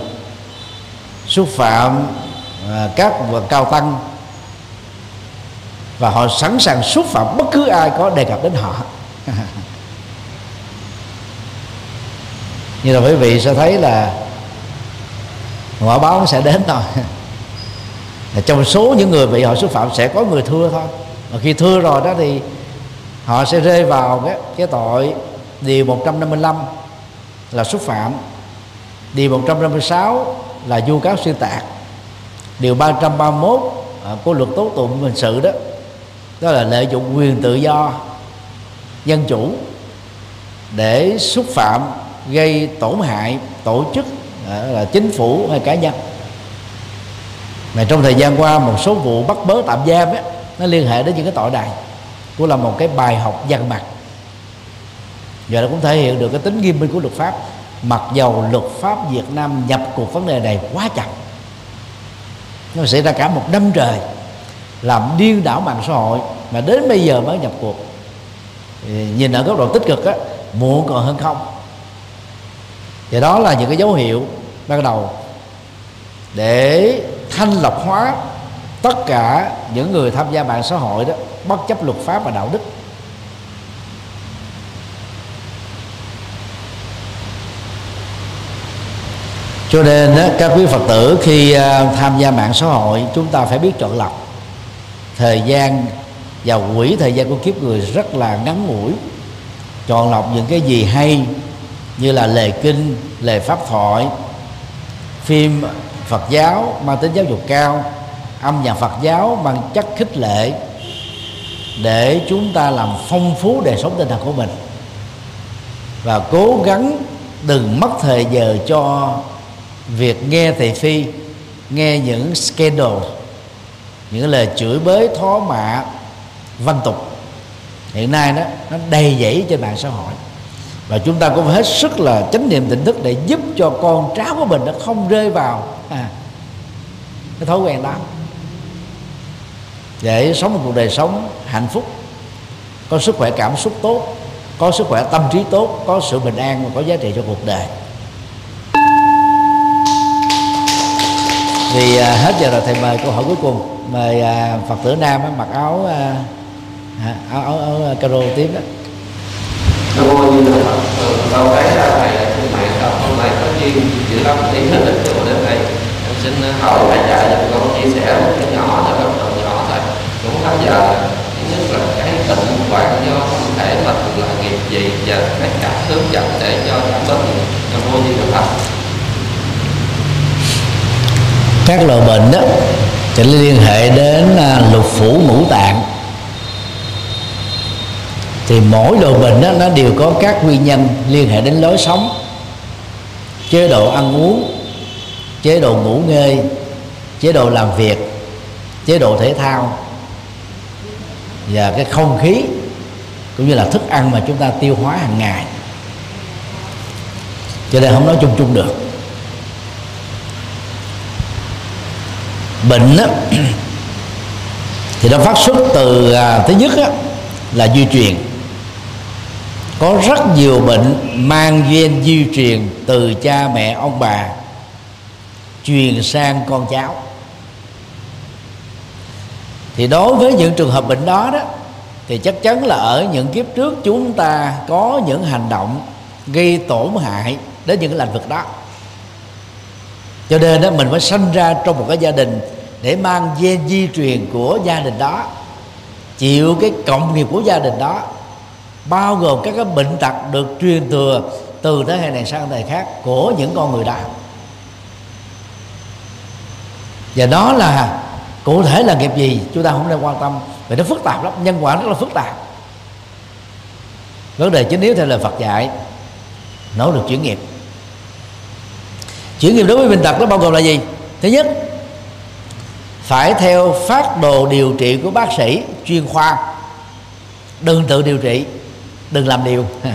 xúc phạm à, các và cao tăng và họ sẵn sàng xúc phạm bất cứ ai có đề cập đến họ. [laughs] Như là quý vị sẽ thấy là quả báo sẽ đến thôi. Trong số những người bị họ xúc phạm sẽ có người thưa thôi. Mà khi thưa rồi đó thì họ sẽ rơi vào cái cái tội điều 155 là xúc phạm. Điều 156 là vu cáo xuyên tạc. Điều 331 à, của luật tố tụng hình sự đó đó là lợi dụng quyền tự do dân chủ để xúc phạm, gây tổn hại tổ chức à, là chính phủ hay cá nhân. Mà trong thời gian qua, một số vụ bắt bớ tạm giam á, nó liên hệ đến những cái tội này cũng là một cái bài học dằn mặt và nó cũng thể hiện được cái tính nghiêm minh của luật pháp. Mặc dầu luật pháp Việt Nam nhập cuộc vấn đề này quá chậm, nó xảy ra cả một năm trời làm điên đảo mạng xã hội mà đến bây giờ mới nhập cuộc. Nhìn ở góc độ tích cực á, muộn còn hơn không. Và đó là những cái dấu hiệu ban đầu để thanh lọc hóa tất cả những người tham gia mạng xã hội đó, bất chấp luật pháp và đạo đức. Cho nên các quý phật tử khi à, tham gia mạng xã hội, chúng ta phải biết chọn lọc. Thời gian và quỹ thời gian của kiếp người rất là ngắn ngủi. Chọn lọc những cái gì hay như là lề kinh, lề pháp thoại, phim phật giáo mang tính giáo dục cao, âm nhạc phật giáo mang chất khích lệ để chúng ta làm phong phú đời sống tinh thần của mình. Và cố gắng đừng mất thời giờ cho việc nghe thị phi nghe những scandal những lời chửi bới thó mạ văn tục hiện nay đó nó đầy dẫy trên mạng xã hội. Và chúng ta cũng phải hết sức là chánh niệm tỉnh thức để giúp cho con cháu của mình nó không rơi vào à, cái thói quen đó. Để sống một cuộc đời sống hạnh phúc có sức khỏe cảm xúc tốt có sức khỏe tâm trí tốt có sự bình an và có giá trị cho cuộc đời. Vì à, hết giờ rồi thầy mời câu hỏi cuối cùng mời à, phật tử nam á, mặc áo à, áo áo, áo, áo caro tím đó Nam mô Di Đà Phật. Ờ, câu cái là thầy trên mạng đọc hôm nay có duyên chữ long tí hết đến chỗ đến đây. Em xin à, hỏi thầy dạy cho con chia sẻ một cái nhỏ cho con độ nhỏ thôi. Cũng khán giờ thứ nhất là cái tịnh quản do không thể mà là nghiệp gì và cái cách hướng dẫn để cho giảm bớt Nam mô Di Đà Phật các loại bệnh đó thì liên hệ đến à, lục phủ ngũ tạng. Thì mỗi loại bệnh đó nó đều có các nguyên nhân liên hệ đến lối sống, chế độ ăn uống, chế độ ngủ nghê, chế độ làm việc, chế độ thể thao, và cái không khí, cũng như là thức ăn mà chúng ta tiêu hóa hàng ngày. Cho nên không nói chung chung được. Bệnh á, thì nó phát xuất từ à, thứ nhất á, là di truyền. Có rất nhiều bệnh mang gen di truyền từ cha mẹ ông bà truyền sang con cháu. Thì đối với những trường hợp bệnh đó đó thì chắc chắn là ở những kiếp trước chúng ta có những hành động gây tổn hại đến những cái lĩnh vực đó cho nên đó, mình phải sinh ra trong một cái gia đình để mang gen di truyền của gia đình đó. Chịu cái cộng nghiệp của gia đình đó. Bao gồm các cái bệnh tật được truyền thừa từ thế hệ này sang thế hệ khác của những con người đó. Và đó là, cụ thể là nghiệp gì, chúng ta không nên quan tâm. Vì nó phức tạp lắm, nhân quả rất là phức tạp. Vấn đề chính yếu theo lời Phật dạy nỗ lực chuyển nghiệp chuyển nghiệp đối với bệnh tật nó bao gồm là gì? Thứ nhất, phải theo phát đồ điều trị của bác sĩ chuyên khoa. Đừng tự điều trị, đừng làm điều. [laughs]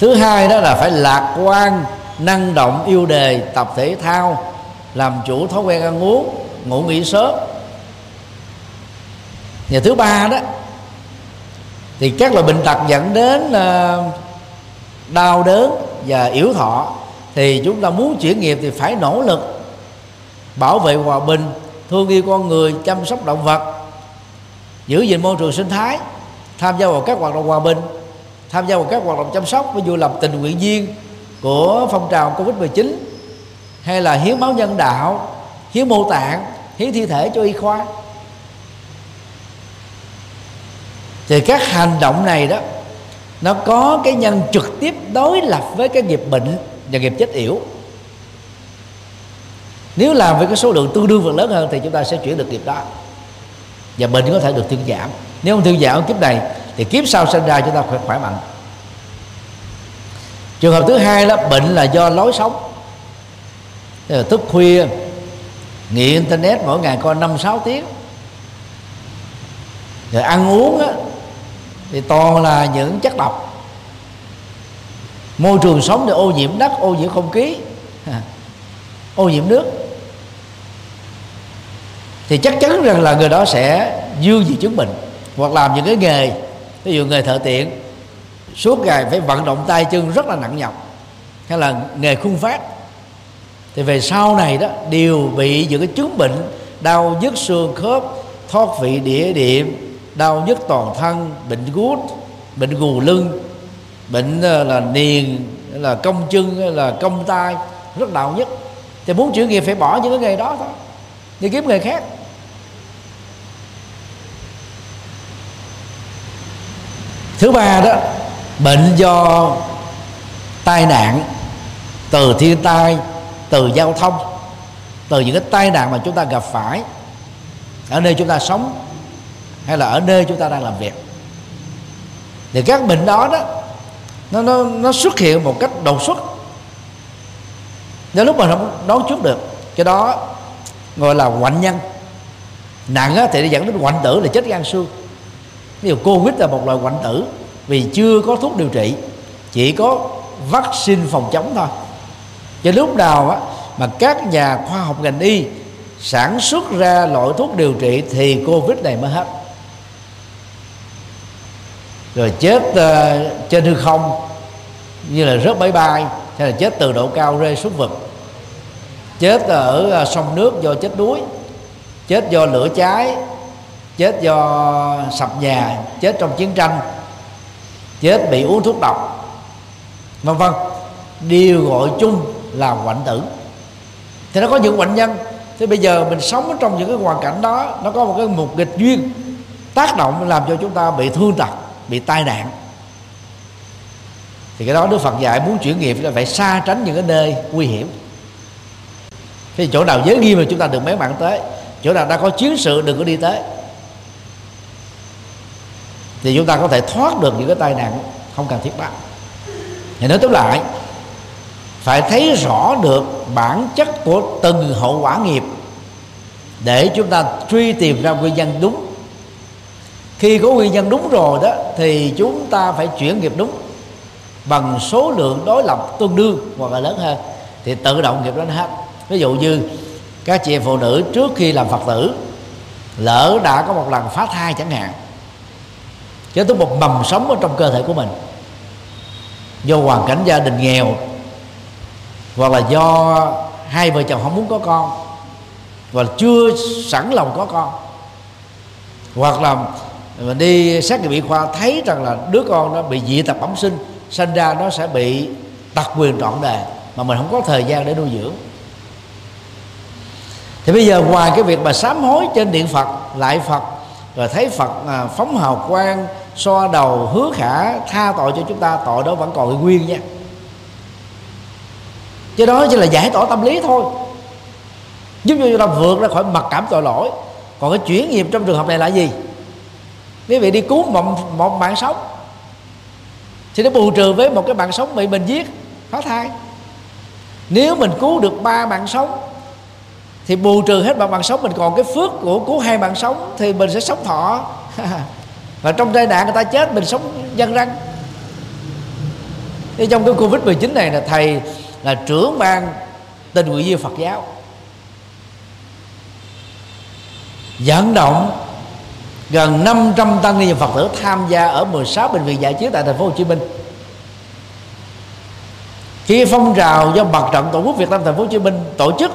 Thứ hai đó là phải lạc quan, năng động, yêu đề, tập thể thao, làm chủ thói quen ăn uống, ngủ nghỉ sớm. Và thứ ba đó, thì các loại bệnh tật dẫn đến ờ, đau đớn và yếu thọ thì chúng ta muốn chuyển nghiệp thì phải nỗ lực. Bảo vệ hòa bình, thương yêu con người, chăm sóc động vật. Giữ gìn môi trường sinh thái. Tham gia vào các hoạt động hòa bình. Tham gia vào các hoạt động chăm sóc, ví dụ làm tình nguyện viên của phong trào covid 19 hay là hiến máu nhân đạo, hiến mô tạng, hiến thi thể cho y khoa. Thì các hành động này đó, nó có cái nhân trực tiếp đối lập với cái nghiệp bệnh và nghiệp chết yểu. Nếu làm với cái số lượng tương đương phần lớn hơn thì chúng ta sẽ chuyển được nghiệp đó. Và bệnh có thể được thuyên giảm. Nếu không thuyên giảm kiếp này thì kiếp sau sinh ra chúng ta khỏe, khỏe mạnh. Trường hợp thứ hai là bệnh là do lối sống. Là thức khuya nghiện internet mỗi ngày coi năm sáu tiếng. Rồi ăn uống á, thì toàn là những chất độc môi trường sống thì ô nhiễm đất, ô nhiễm không khí. Ô nhiễm nước. Thì chắc chắn rằng là người đó sẽ dương gì chứng bệnh hoặc làm những cái nghề. Ví dụ nghề thợ tiện, suốt ngày phải vận động tay chân rất là nặng nhọc. Hay là nghề khung phát. Thì về sau này đó, đều bị những cái chứng bệnh đau nhức xương khớp, thoát vị đĩa điểm đau nhức toàn thân, bệnh gút, bệnh gù lưng bệnh ờ, là niền là cong chân ờ, là cong tay, rất đau nhất. Thì muốn chuyển nghiệp phải bỏ những cái nghề đó thôi đi kiếm nghề khác. Thứ ba đó, bệnh do tai nạn, từ thiên tai, từ giao thông, từ những cái tai nạn mà chúng ta gặp phải ở nơi chúng ta sống hay là ở nơi chúng ta đang làm việc. Thì các bệnh đó đó nó nó nó xuất hiện một cách đột xuất. Đến lúc mà không đoán trước được cái đó gọi là hoạn nhân. Nặng thì nó dẫn đến hoạn tử là chết gan xương. Ví dụ covid là một loại hoạn tử vì chưa có thuốc điều trị chỉ có vaccine phòng chống thôi. Cho lúc nào á, mà các nhà khoa học ngành y sản xuất ra loại thuốc điều trị thì covid này mới hết rồi chết uh, trên hư không như là rớt máy bay hay là chết từ độ cao rơi xuống vực. Chết ở uh, sông nước do chết đuối chết do lửa cháy chết do sập nhà chết trong chiến tranh chết bị uống thuốc độc vân vân. Đều gọi chung là hoạnh tử. Thì nó có những bệnh nhân thế bây giờ mình sống trong những cái hoàn cảnh đó nó có một cái mục nghịch duyên tác động làm cho chúng ta bị thương tật bị tai nạn. Thì cái đó Đức Phật dạy muốn chuyển nghiệp là phải xa tránh những cái nơi nguy hiểm. Thì chỗ nào giới nghiêm mà chúng ta đừng mấy bạn tới. Chỗ nào đã có chiến sự đừng có đi tới. Thì chúng ta có thể thoát được những cái tai nạn không cần thiết đó thì nói tóm lại, phải thấy rõ được bản chất của từng hậu quả nghiệp để chúng ta truy tìm ra nguyên nhân đúng khi có nguyên nhân đúng rồi đó, thì chúng ta phải chuyển nghiệp đúng bằng số lượng đối lập tương đương hoặc là lớn hơn, thì tự động nghiệp đó nó hết. Ví dụ như các chị em phụ nữ trước khi làm phật tử, lỡ đã có một lần phá thai chẳng hạn, kết thúc một mầm sống ở trong cơ thể của mình, do hoàn cảnh gia đình nghèo, hoặc là do hai vợ chồng không muốn có con và chưa sẵn lòng có con, hoặc là mình đi xét nghiệm y khoa thấy rằng là đứa con nó bị dị tật bẩm sinh sinh ra nó sẽ bị tật quyền trọn đời mà mình không có thời gian để nuôi dưỡng. Thì bây giờ ngoài cái việc mà sám hối trên điện phật lại phật rồi thấy phật à, phóng hào quang so đầu hứa khả tha tội cho chúng ta tội đó vẫn còn nguyên nha. Chứ đó chỉ là giải tỏa tâm lý thôi. Giúp cho chúng ta vượt ra khỏi mặc cảm tội lỗi. Còn cái chuyển nghiệp trong trường hợp này là gì? Quý vị đi cứu một, một mạng sống. Thì nó bù trừ với một cái mạng sống bị mình giết phá thai. Nếu mình cứu được ba mạng sống thì bù trừ hết bằng mạng sống mình còn cái phước của cứu hai mạng sống thì mình sẽ sống thọ. [laughs] Và trong tai nạn người ta chết mình sống dân răng. Thì trong cái covid 19 này là thầy là trưởng ban tình nguyện viên Phật giáo. Vận động gần 500 tăng ni và Phật tử tham gia ở 16 bệnh viện giải chiến tại thành phố Hồ Chí Minh. Khi phong trào do mặt trận tổ quốc Việt Nam thành phố Hồ Chí Minh tổ chức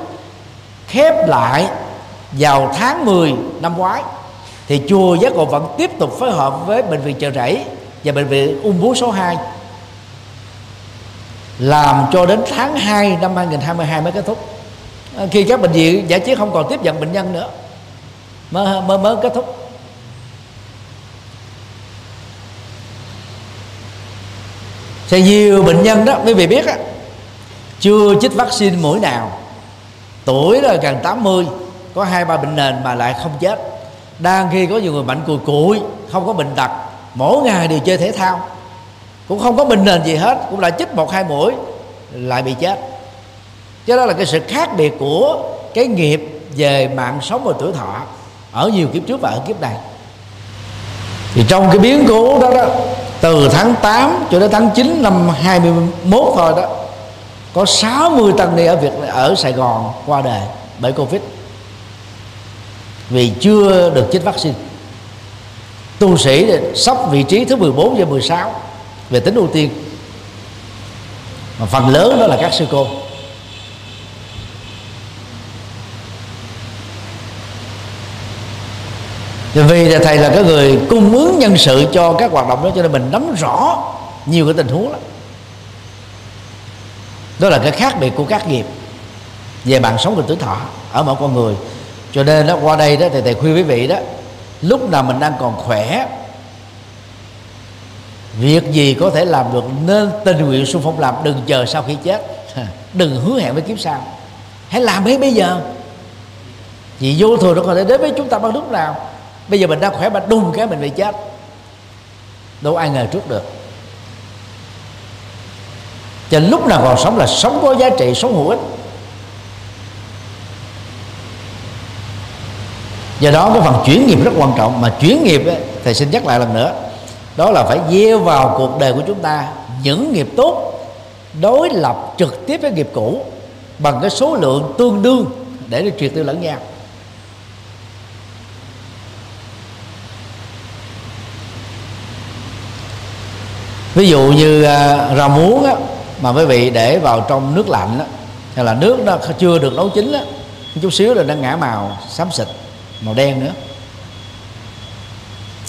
khép lại vào tháng 10 năm ngoái thì chùa giác ngộ vẫn tiếp tục phối hợp với bệnh viện chợ rẫy và bệnh viện ung bướu số 2 làm cho đến tháng 2 năm 2022 mới kết thúc. Khi các bệnh viện giải chiến không còn tiếp nhận bệnh nhân nữa mới mới, mới kết thúc. Thì nhiều bệnh nhân đó quý vị biết á, chưa chích vaccine mũi nào. Tuổi là gần 80 có hai, ba bệnh nền mà lại không chết. Đang khi có nhiều người mạnh cùi cụi, không có bệnh tật, mỗi ngày đều chơi thể thao. Cũng không có bệnh nền gì hết, cũng lại chích một, hai mũi, lại bị chết. Cho đó là cái sự khác biệt của cái nghiệp về mạng sống và tuổi thọ ở nhiều kiếp trước và ở kiếp này thì trong cái biến cố đó đó, từ tháng 8 cho đến tháng 9 năm 21 thôi đó, có 60 tăng ni ở Việt ở Sài Gòn qua đời bởi Covid. Vì chưa được chích vaccine. Tu sĩ sắp vị trí thứ 14 và 16 về tính ưu tiên. Mà phần lớn đó là các sư cô. Vì vì thầy là cái người cung ứng nhân sự cho các hoạt động đó, cho nên mình nắm rõ nhiều cái tình huống lắm. Đó là cái khác biệt của các nghiệp về mạng sống và tuổi thọ ở mỗi con người. Cho nên đó, qua đây đó, thì thầy khuyên quý vị đó, lúc nào mình đang còn khỏe, việc gì có thể làm được nên tình nguyện xung phong làm, đừng chờ sau khi chết. [laughs] Đừng hứa hẹn với kiếp sau. Hãy làm ngay bây giờ. Vì vô thường nó có thể đến với chúng ta bất lúc nào? Bây giờ mình đang khỏe mà đùng cái mình bị chết. Đâu ai ngờ trước được. Cho lúc nào còn sống là sống có giá trị sống hữu ích. Do đó cái phần chuyển nghiệp rất quan trọng. Mà chuyển nghiệp ấy, thầy xin nhắc lại lần nữa đó là phải gieo vào cuộc đời của chúng ta những nghiệp tốt đối lập trực tiếp với nghiệp cũ bằng cái số lượng tương đương để nó triệt tiêu lẫn nhau. Ví dụ như à, rau muống á, mà quý vị để vào trong nước lạnh á, hay là nước nó chưa được nấu chín á, chút xíu là nó ngã màu xám xịt màu đen nữa.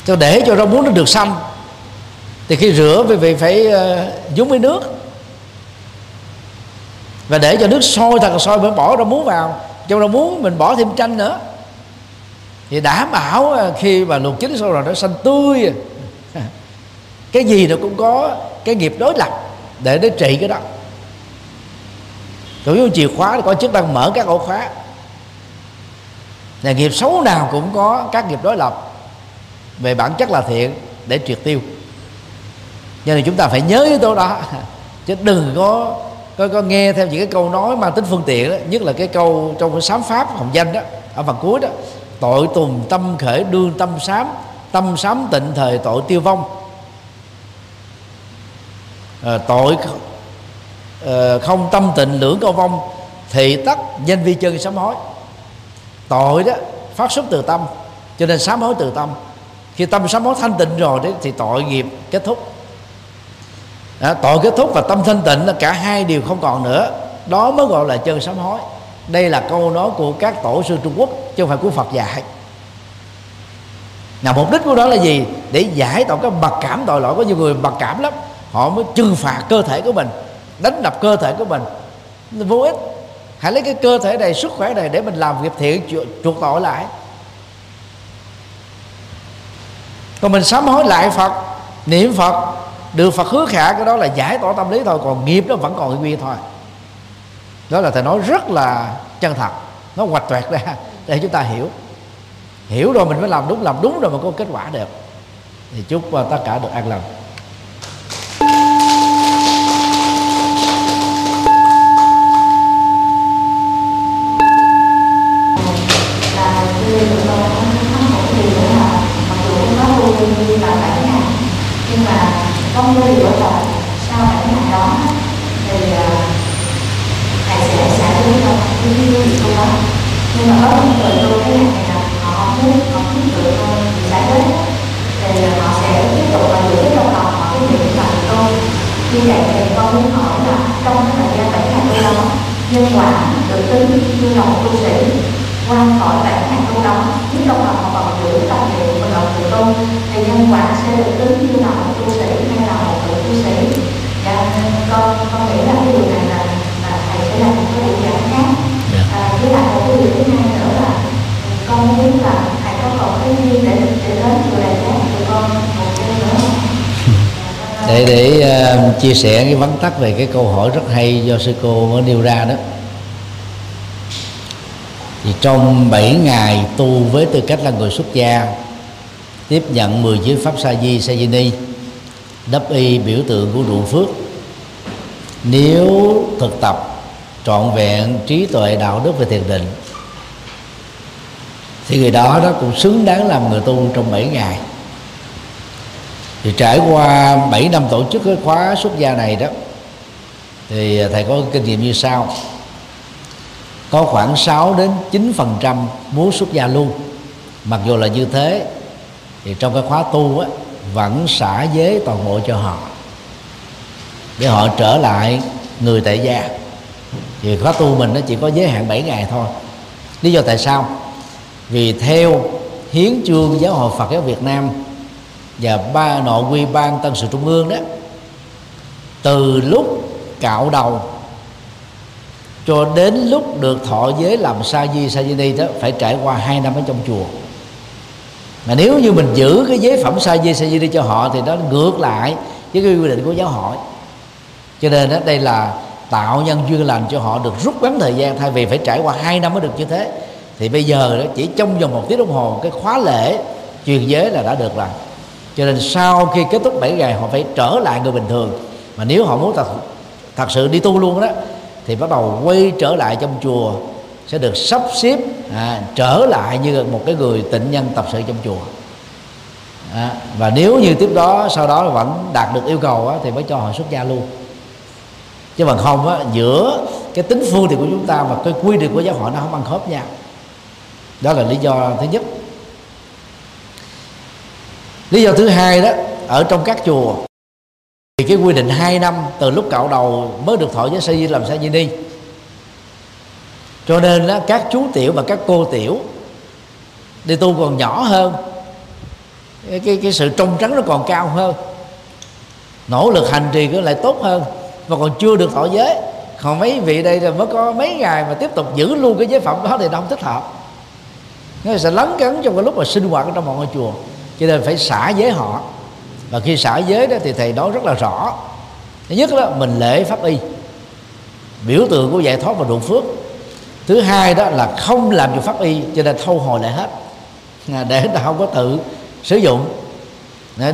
Cho để cho rau muống nó được xanh thì khi rửa quý vị phải uh, với nước. Và để cho nước sôi thật là sôi mới bỏ rau muống vào trong rau muống mình bỏ thêm chanh nữa. Thì đảm bảo à, khi mà luộc chín xong rồi nó xanh tươi cái gì nó cũng có cái nghiệp đối lập để nó trị cái đó. Chủ yếu chìa khóa có chức năng mở các ổ khóa. Là nghiệp xấu nào cũng có các nghiệp đối lập. Về bản chất là thiện để triệt tiêu. Cho nên chúng ta phải nhớ yếu tố đó. [laughs] Chứ đừng có có, có nghe theo những cái câu nói mang tính phương tiện đó. Nhất là cái câu trong cái sám pháp hồng danh đó ở phần cuối đó. Tội tùng tâm khởi đương tâm sám tâm sám tịnh thời tội tiêu vong à, tội à, không tâm tịnh lưỡng câu vong thì tất danh vi chân sám hối. Tội đó phát xuất từ tâm cho nên sám hối từ tâm. Khi tâm sám hối thanh tịnh rồi đấy thì tội nghiệp kết thúc. À, tội kết thúc và tâm thanh tịnh là cả hai điều không còn nữa. Đó mới gọi là chân sám hối. Đây là câu nói của các tổ sư Trung Quốc chứ không phải của Phật dạy. Nào mục đích của đó là gì? Để giải tỏa cái mặc cảm tội lỗi có nhiều người. Mặc cảm lắm họ mới trừng phạt cơ thể của mình, đánh đập cơ thể của mình. Vô ích. Hãy lấy cái cơ thể này sức khỏe này để mình làm việc thiện chuộc tội lại. Còn mình sám hối lại phật, niệm phật, được phật hứa khả, cái đó là giải tỏa tâm lý thôi, còn nghiệp nó vẫn còn nguyên thôi. Đó là thầy nói rất là chân thật, nó hoạch toẹt ra để chúng ta hiểu. Hiểu rồi mình mới làm đúng làm đúng rồi mà có kết quả được. Thì chúc à, tất cả được an lành. Không có điều là sau bảy ngày đó thì uh, thầy sẽ xả lý cho cái gì không đó nhưng mà có những người tôi cái này là họ muốn họ muốn tự con giải lý thì à, họ sẽ tiếp tục là giữ trong lòng họ cái niệm là tôi. Như vậy thì con muốn hỏi là trong cái thời gian bảy ngày tôi đó nhân quả được tính như là một tu sĩ qua khỏi bảy ngày tu đó nếu trong lòng họ còn giữ tâm niệm thì nhân quả sẽ được tính như là một tu sĩ hay là một vị tu sĩ dạ con con nghĩ là cái điều này là là thầy sẽ làm một cái buổi giảng khác Dạ. à, với lại một cái điều thứ hai nữa là con muốn biết là thầy có còn cái duyên để để đến chùa này giác của con một cái nữa để để uh, chia sẻ cái vắn tắt về cái câu hỏi rất hay do sư cô mới nêu ra đó. Thì trong 7 ngày tu với tư cách là người xuất gia tiếp nhận 10 giới pháp sa di sa di ni đắp y biểu tượng của ruộng phước nếu thực tập trọn vẹn trí tuệ đạo đức và thiền định thì người đó đó cũng xứng đáng làm người tu trong 7 ngày. Thì trải qua 7 năm tổ chức cái khóa xuất gia này đó thì thầy có kinh nghiệm như sau. Có khoảng 6 đến 9 phần trăm muốn xuất gia luôn. Mặc dù là như thế thì trong cái khóa tu á, vẫn xả giới toàn bộ cho họ. Để họ trở lại người tại gia. Thì khóa tu mình nó chỉ có giới hạn 7 ngày thôi. Lý do tại sao? Vì theo hiến chương giáo hội Phật giáo Việt Nam và ba nội quy ban tân sự trung ương đó từ lúc cạo đầu cho đến lúc được thọ giới làm sa di sa di ni đó phải trải qua hai năm ở trong chùa. Mà nếu như mình giữ cái giới phẩm sa di sa di ni cho họ thì nó ngược lại với cái quy định của giáo hội. Cho nên đó, đây là tạo nhân duyên lành cho họ được rút ngắn thời gian thay vì phải trải qua hai năm mới được như thế thì bây giờ đó, chỉ trong vòng một tiếng đồng hồ cái khóa lễ truyền giới là đã được rồi. Cho nên sau khi kết thúc 7 ngày họ phải trở lại người bình thường. Mà nếu họ muốn thật thật sự đi tu luôn đó thì bắt đầu quay trở lại trong chùa sẽ được sắp xếp à, trở lại như một cái người tịnh nhân tập sự trong chùa. À, và nếu như tiếp đó sau đó vẫn đạt được yêu cầu á, thì mới cho họ xuất gia luôn. Chứ bằng không á, giữa cái tính phương thì của chúng ta và cái quy định của giáo hội nó không ăn khớp nhau đó là lý do thứ nhất. Lý do thứ hai đó ở trong các chùa thì cái quy định 2 năm từ lúc cạo đầu mới được thọ giới sa di làm sa di ni. Cho nên đó, các chú tiểu và các cô tiểu đi tu còn nhỏ hơn cái, cái, sự trong trắng nó còn cao hơn nỗ lực hành trì nó lại tốt hơn và còn chưa được thọ giới. Còn mấy vị đây là mới có mấy ngày mà tiếp tục giữ luôn cái giới phẩm đó thì nó không thích hợp nó sẽ lấn cấn trong cái lúc mà sinh hoạt ở trong một ngôi chùa. Cho nên phải xả giới họ. Và khi xả giới đó thì thầy nói rất là rõ. Thứ nhất là mình lễ pháp y. Biểu tượng của giải thoát và độ phước. Thứ hai đó là không làm cho pháp y, cho nên thâu hồi lại hết. À, để ta không có tự sử dụng.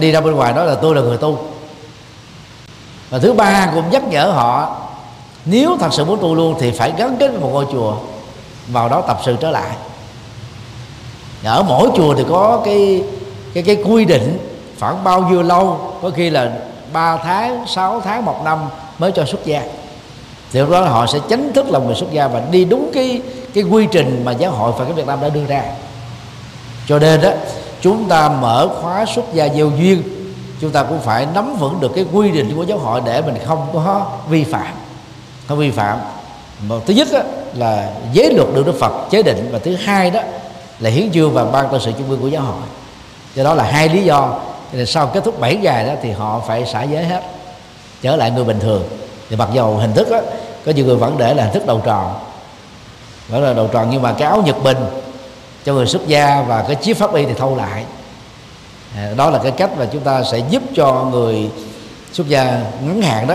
Đi ra bên ngoài đó là tôi là người tu. Và thứ ba cũng nhắc nhở họ, nếu thật sự muốn tu luôn thì phải gắn kết với một ngôi chùa, vào đó tập sự trở lại ở mỗi chùa thì có cái cái cái quy định khoảng bao nhiêu lâu có khi là 3 tháng 6 tháng một năm mới cho xuất gia. Thì lúc đó họ sẽ chính thức là người xuất gia và đi đúng cái cái quy trình mà giáo hội Phật giáo Việt Nam đã đưa ra. Cho nên đó chúng ta mở khóa xuất gia gieo duyên chúng ta cũng phải nắm vững được cái quy định của giáo hội để mình không có vi phạm. Không vi phạm. Một thứ nhất đó, là giới luật được Đức Phật chế định và thứ hai đó là hiến dương và ban tân sự trung ương của giáo hội. Do đó là hai lý do. Thì sau kết thúc 7 ngày đó thì họ phải xả giới hết trở lại người bình thường. Thì mặc dầu hình thức đó, có nhiều người vẫn để là hình thức đầu tròn đó là đầu tròn nhưng mà cái áo nhật bình cho người xuất gia và cái chiếc pháp y thì thâu lại. À, đó là cái cách mà chúng ta sẽ giúp cho người xuất gia ngắn hạn đó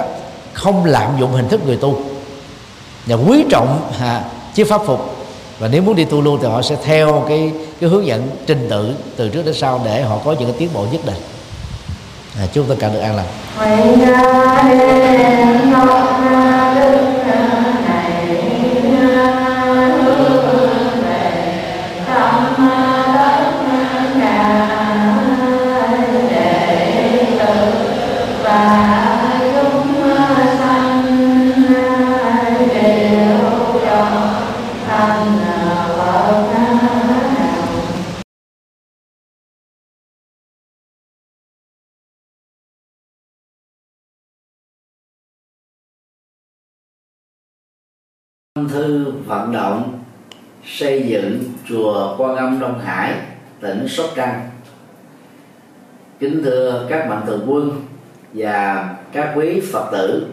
không lạm dụng hình thức người tu. Và quý trọng à, chiếc pháp phục và nếu muốn đi tu luôn thì họ sẽ theo cái cái hướng dẫn trình tự từ trước đến sau để họ có những cái tiến bộ nhất định. À, chúc tất cả được an lành. Xây dựng chùa Quan Âm Đông Hải, tỉnh Sóc Trăng. Kính thưa các mạnh thường quân và các quý phật tử,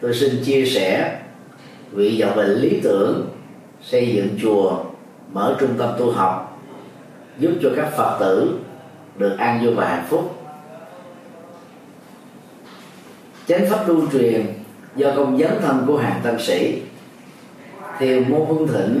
tôi xin chia sẻ vị vọng bệnh lý tưởng xây dựng chùa mở trung tâm tu học, giúp cho các phật tử được an vui và hạnh phúc. Chánh pháp lưu truyền do công dấn thân của hàng tăng sĩ, thiều môn hương thịnh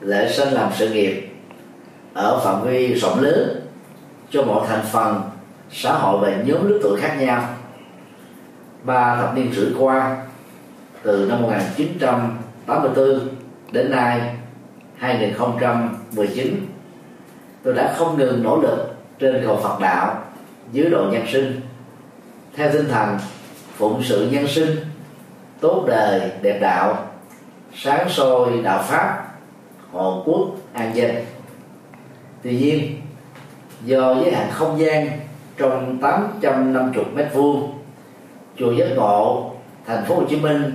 lễ sinh làm sự nghiệp ở phạm vi rộng lớn cho mọi thành phần xã hội và nhóm lứa tuổi khác nhau. Ba thập niên rưỡi qua, từ năm 1984 đến nay 2019 tôi đã không ngừng nỗ lực trên cầu Phật đạo, dưới độ nhân sinh. Theo tinh thần phụng sự nhân sinh, tốt đời đẹp đạo, sáng soi đạo pháp hộ quốc, an dân tuy nhiên, do giới hạn không gian trong 850 mét vuông, chùa giác ngộ, thành phố Hồ Chí Minh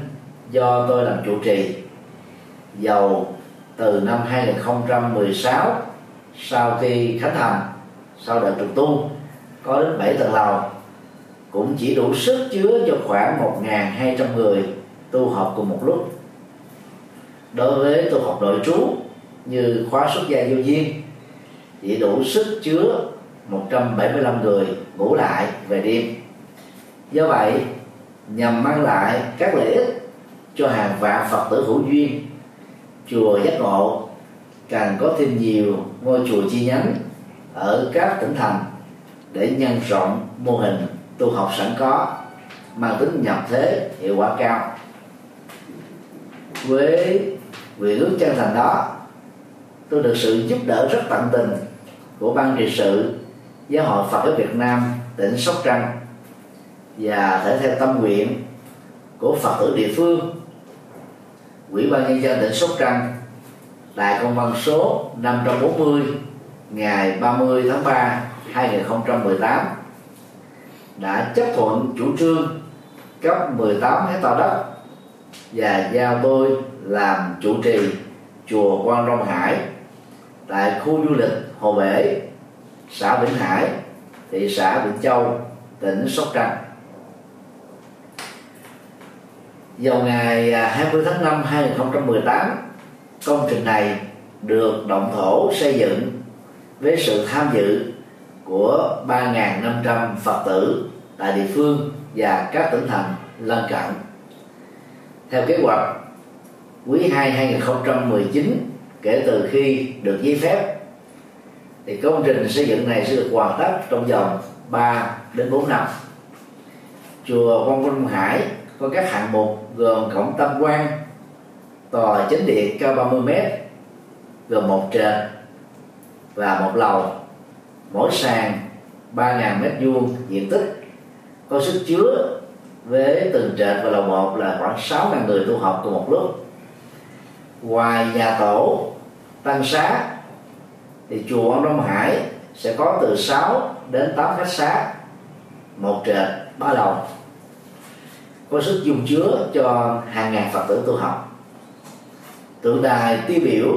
do tôi làm chủ trì dầu từ năm 2016 sau khi khánh thành, sau đợt trùng tu, có đến 7 tầng lầu. Cũng chỉ đủ sức chứa cho khoảng 1.200 người tu học cùng một lúc. Đối với tu học nội trú như khóa xuất gia vô duyên chỉ đủ sức chứa 175 người ngủ lại về đêm. Do vậy, nhằm mang lại các lợi ích cho hàng vạn phật tử hữu duyên, chùa giác ngộ càng có thêm nhiều ngôi chùa chi nhánh ở các tỉnh thành để nhân rộng mô hình tu học sẵn có, mang tính nhập thế hiệu quả cao. Với nguyện ước chân thành đó tôi được sự giúp đỡ rất tận tình của ban trị sự, giáo hội Phật giáo Việt Nam, tỉnh Sóc Trăng và thể theo tâm nguyện của Phật tử địa phương. Ủy ban nhân dân tỉnh Sóc Trăng tại công văn số 540 ngày 30 tháng 3 2018 đã chấp thuận chủ trương cấp 18 hecta đất và giao tôi làm chủ trì chùa Quan Long Hải tại khu du lịch Hồ Bể, xã Vĩnh Hải, thị xã Vĩnh Châu, tỉnh Sóc Trăng. Vào ngày à, 20 tháng 5 2018, công trình này được động thổ xây dựng với sự tham dự của 3.500 Phật tử tại địa phương và các tỉnh thành lân cận. Theo kế hoạch, quý 2 2019 kể từ khi được giấy phép thì công trình xây dựng này sẽ được hoàn tất trong vòng 3 đến 4 năm. Chùa Quang Vinh Hải có các hạng mục gồm cổng tam quan, tòa chính điện cao 30 m gồm một trệt và một lầu mỗi sàn 3.000 mét vuông diện tích có sức chứa với từng trệt và lầu một là khoảng 6.000 người tu học cùng một lúc ngoài nhà tổ tăng xá, thì chùa Ông Đông Hải sẽ có từ 6 đến 8 khách xá một trệt, ba lầu. Có sức dung chứa cho hàng ngàn phật tử tu học. Tượng đài tiêu biểu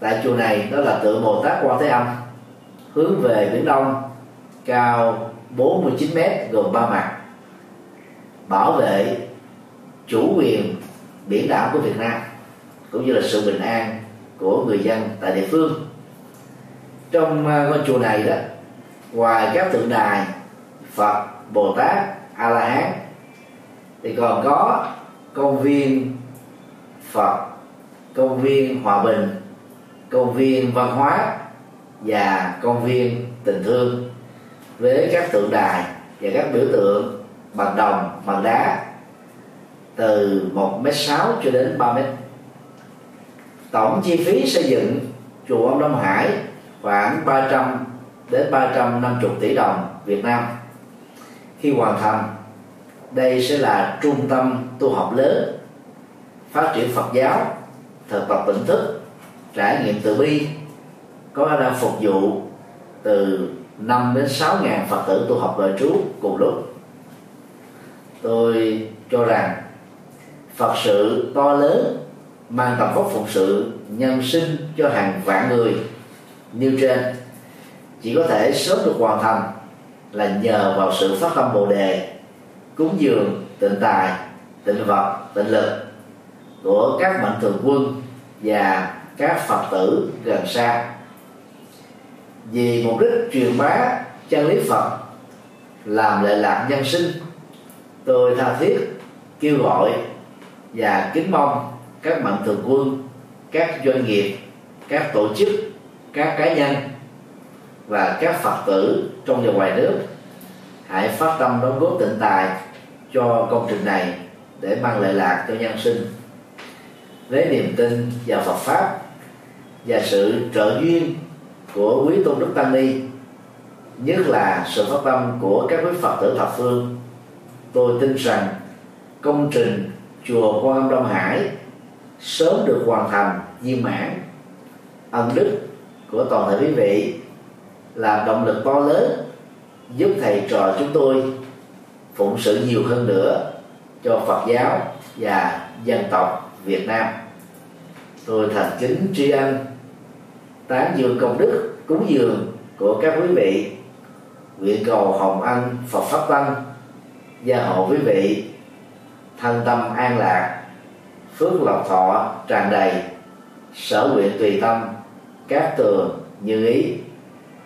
tại chùa này đó là tượng Bồ Tát Quan Thế Âm, hướng về biển đông, cao 49 mét, gồm ba mặt. Bảo vệ chủ quyền biển đảo của Việt Nam, cũng như là sự bình an của người dân tại địa phương. Trong ờ, ngôi chùa này đó, ngoài các tượng đài phật, bồ tát a la hán thì còn có công viên phật, công viên hòa bình, công viên văn hóa và công viên tình thương với các tượng đài và các biểu tượng bằng đồng bằng đá từ một m sáu cho đến 3 mét tổng chi phí xây dựng chùa ông Đông Hải khoảng 300 đến 350 tỷ đồng Việt Nam. Khi hoàn thành, đây sẽ là trung tâm tu học lớn, phát triển Phật giáo, thực tập tỉnh thức, trải nghiệm từ bi, có khả năng phục vụ từ 5 đến 6 ngàn Phật tử tu học đời trú cùng lúc. Tôi cho rằng Phật sự to lớn mang tầm vóc phục sự, nhân sinh cho hàng vạn người nêu trên. Chỉ có thể sớm được hoàn thành là nhờ vào sự phát tâm bồ đề, cúng dường, tịnh tài, tịnh vật, tịnh lực của các mạnh thường quân và các phật tử gần xa. Vì mục đích truyền bá chân lý phật, làm lệ lạc nhân sinh, tôi tha thiết kêu gọi và kính mong các mạnh thường quân, các doanh nghiệp, các tổ chức, các cá nhân và các phật tử trong và ngoài nước hãy phát tâm đóng góp tịnh tài cho công trình này để mang lợi lạc cho nhân sinh. Với niềm tin vào Phật pháp và sự trợ duyên của quý tôn đức tăng ni, nhất là sự phát tâm của các quý phật tử thập phương, tôi tin rằng công trình chùa Quan Âm Đông Hải sớm được hoàn thành viên mãn. Ân đức của toàn thể quý vị là động lực to lớn giúp thầy trò chúng tôi phụng sự nhiều hơn nữa cho Phật giáo và dân tộc Việt Nam. Tôi thành kính tri ân tán dương công đức, cúng dường của các quý vị, nguyện cầu hồng ân Phật pháp tăng gia hộ quý vị thân tâm an lạc phước lộc thọ tràn đầy sở nguyện tùy tâm, các tường như ý.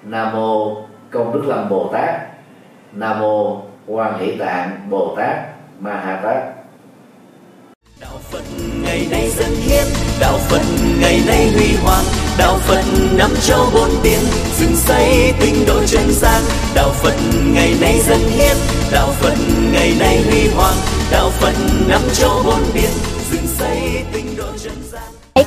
Nam mô công đức lâm bồ tát. Nam mô quan hỷ tạng bồ tát ma ha tát. Đạo phật ngày nay dân hiến, đạo phật ngày nay huy hoàng, đạo phật năm châu bốn biển, dựng xây tinh độ chân gian. Đạo phật ngày nay dân hiến, đạo phật ngày nay huy hoàng, đạo phật năm châu bốn biển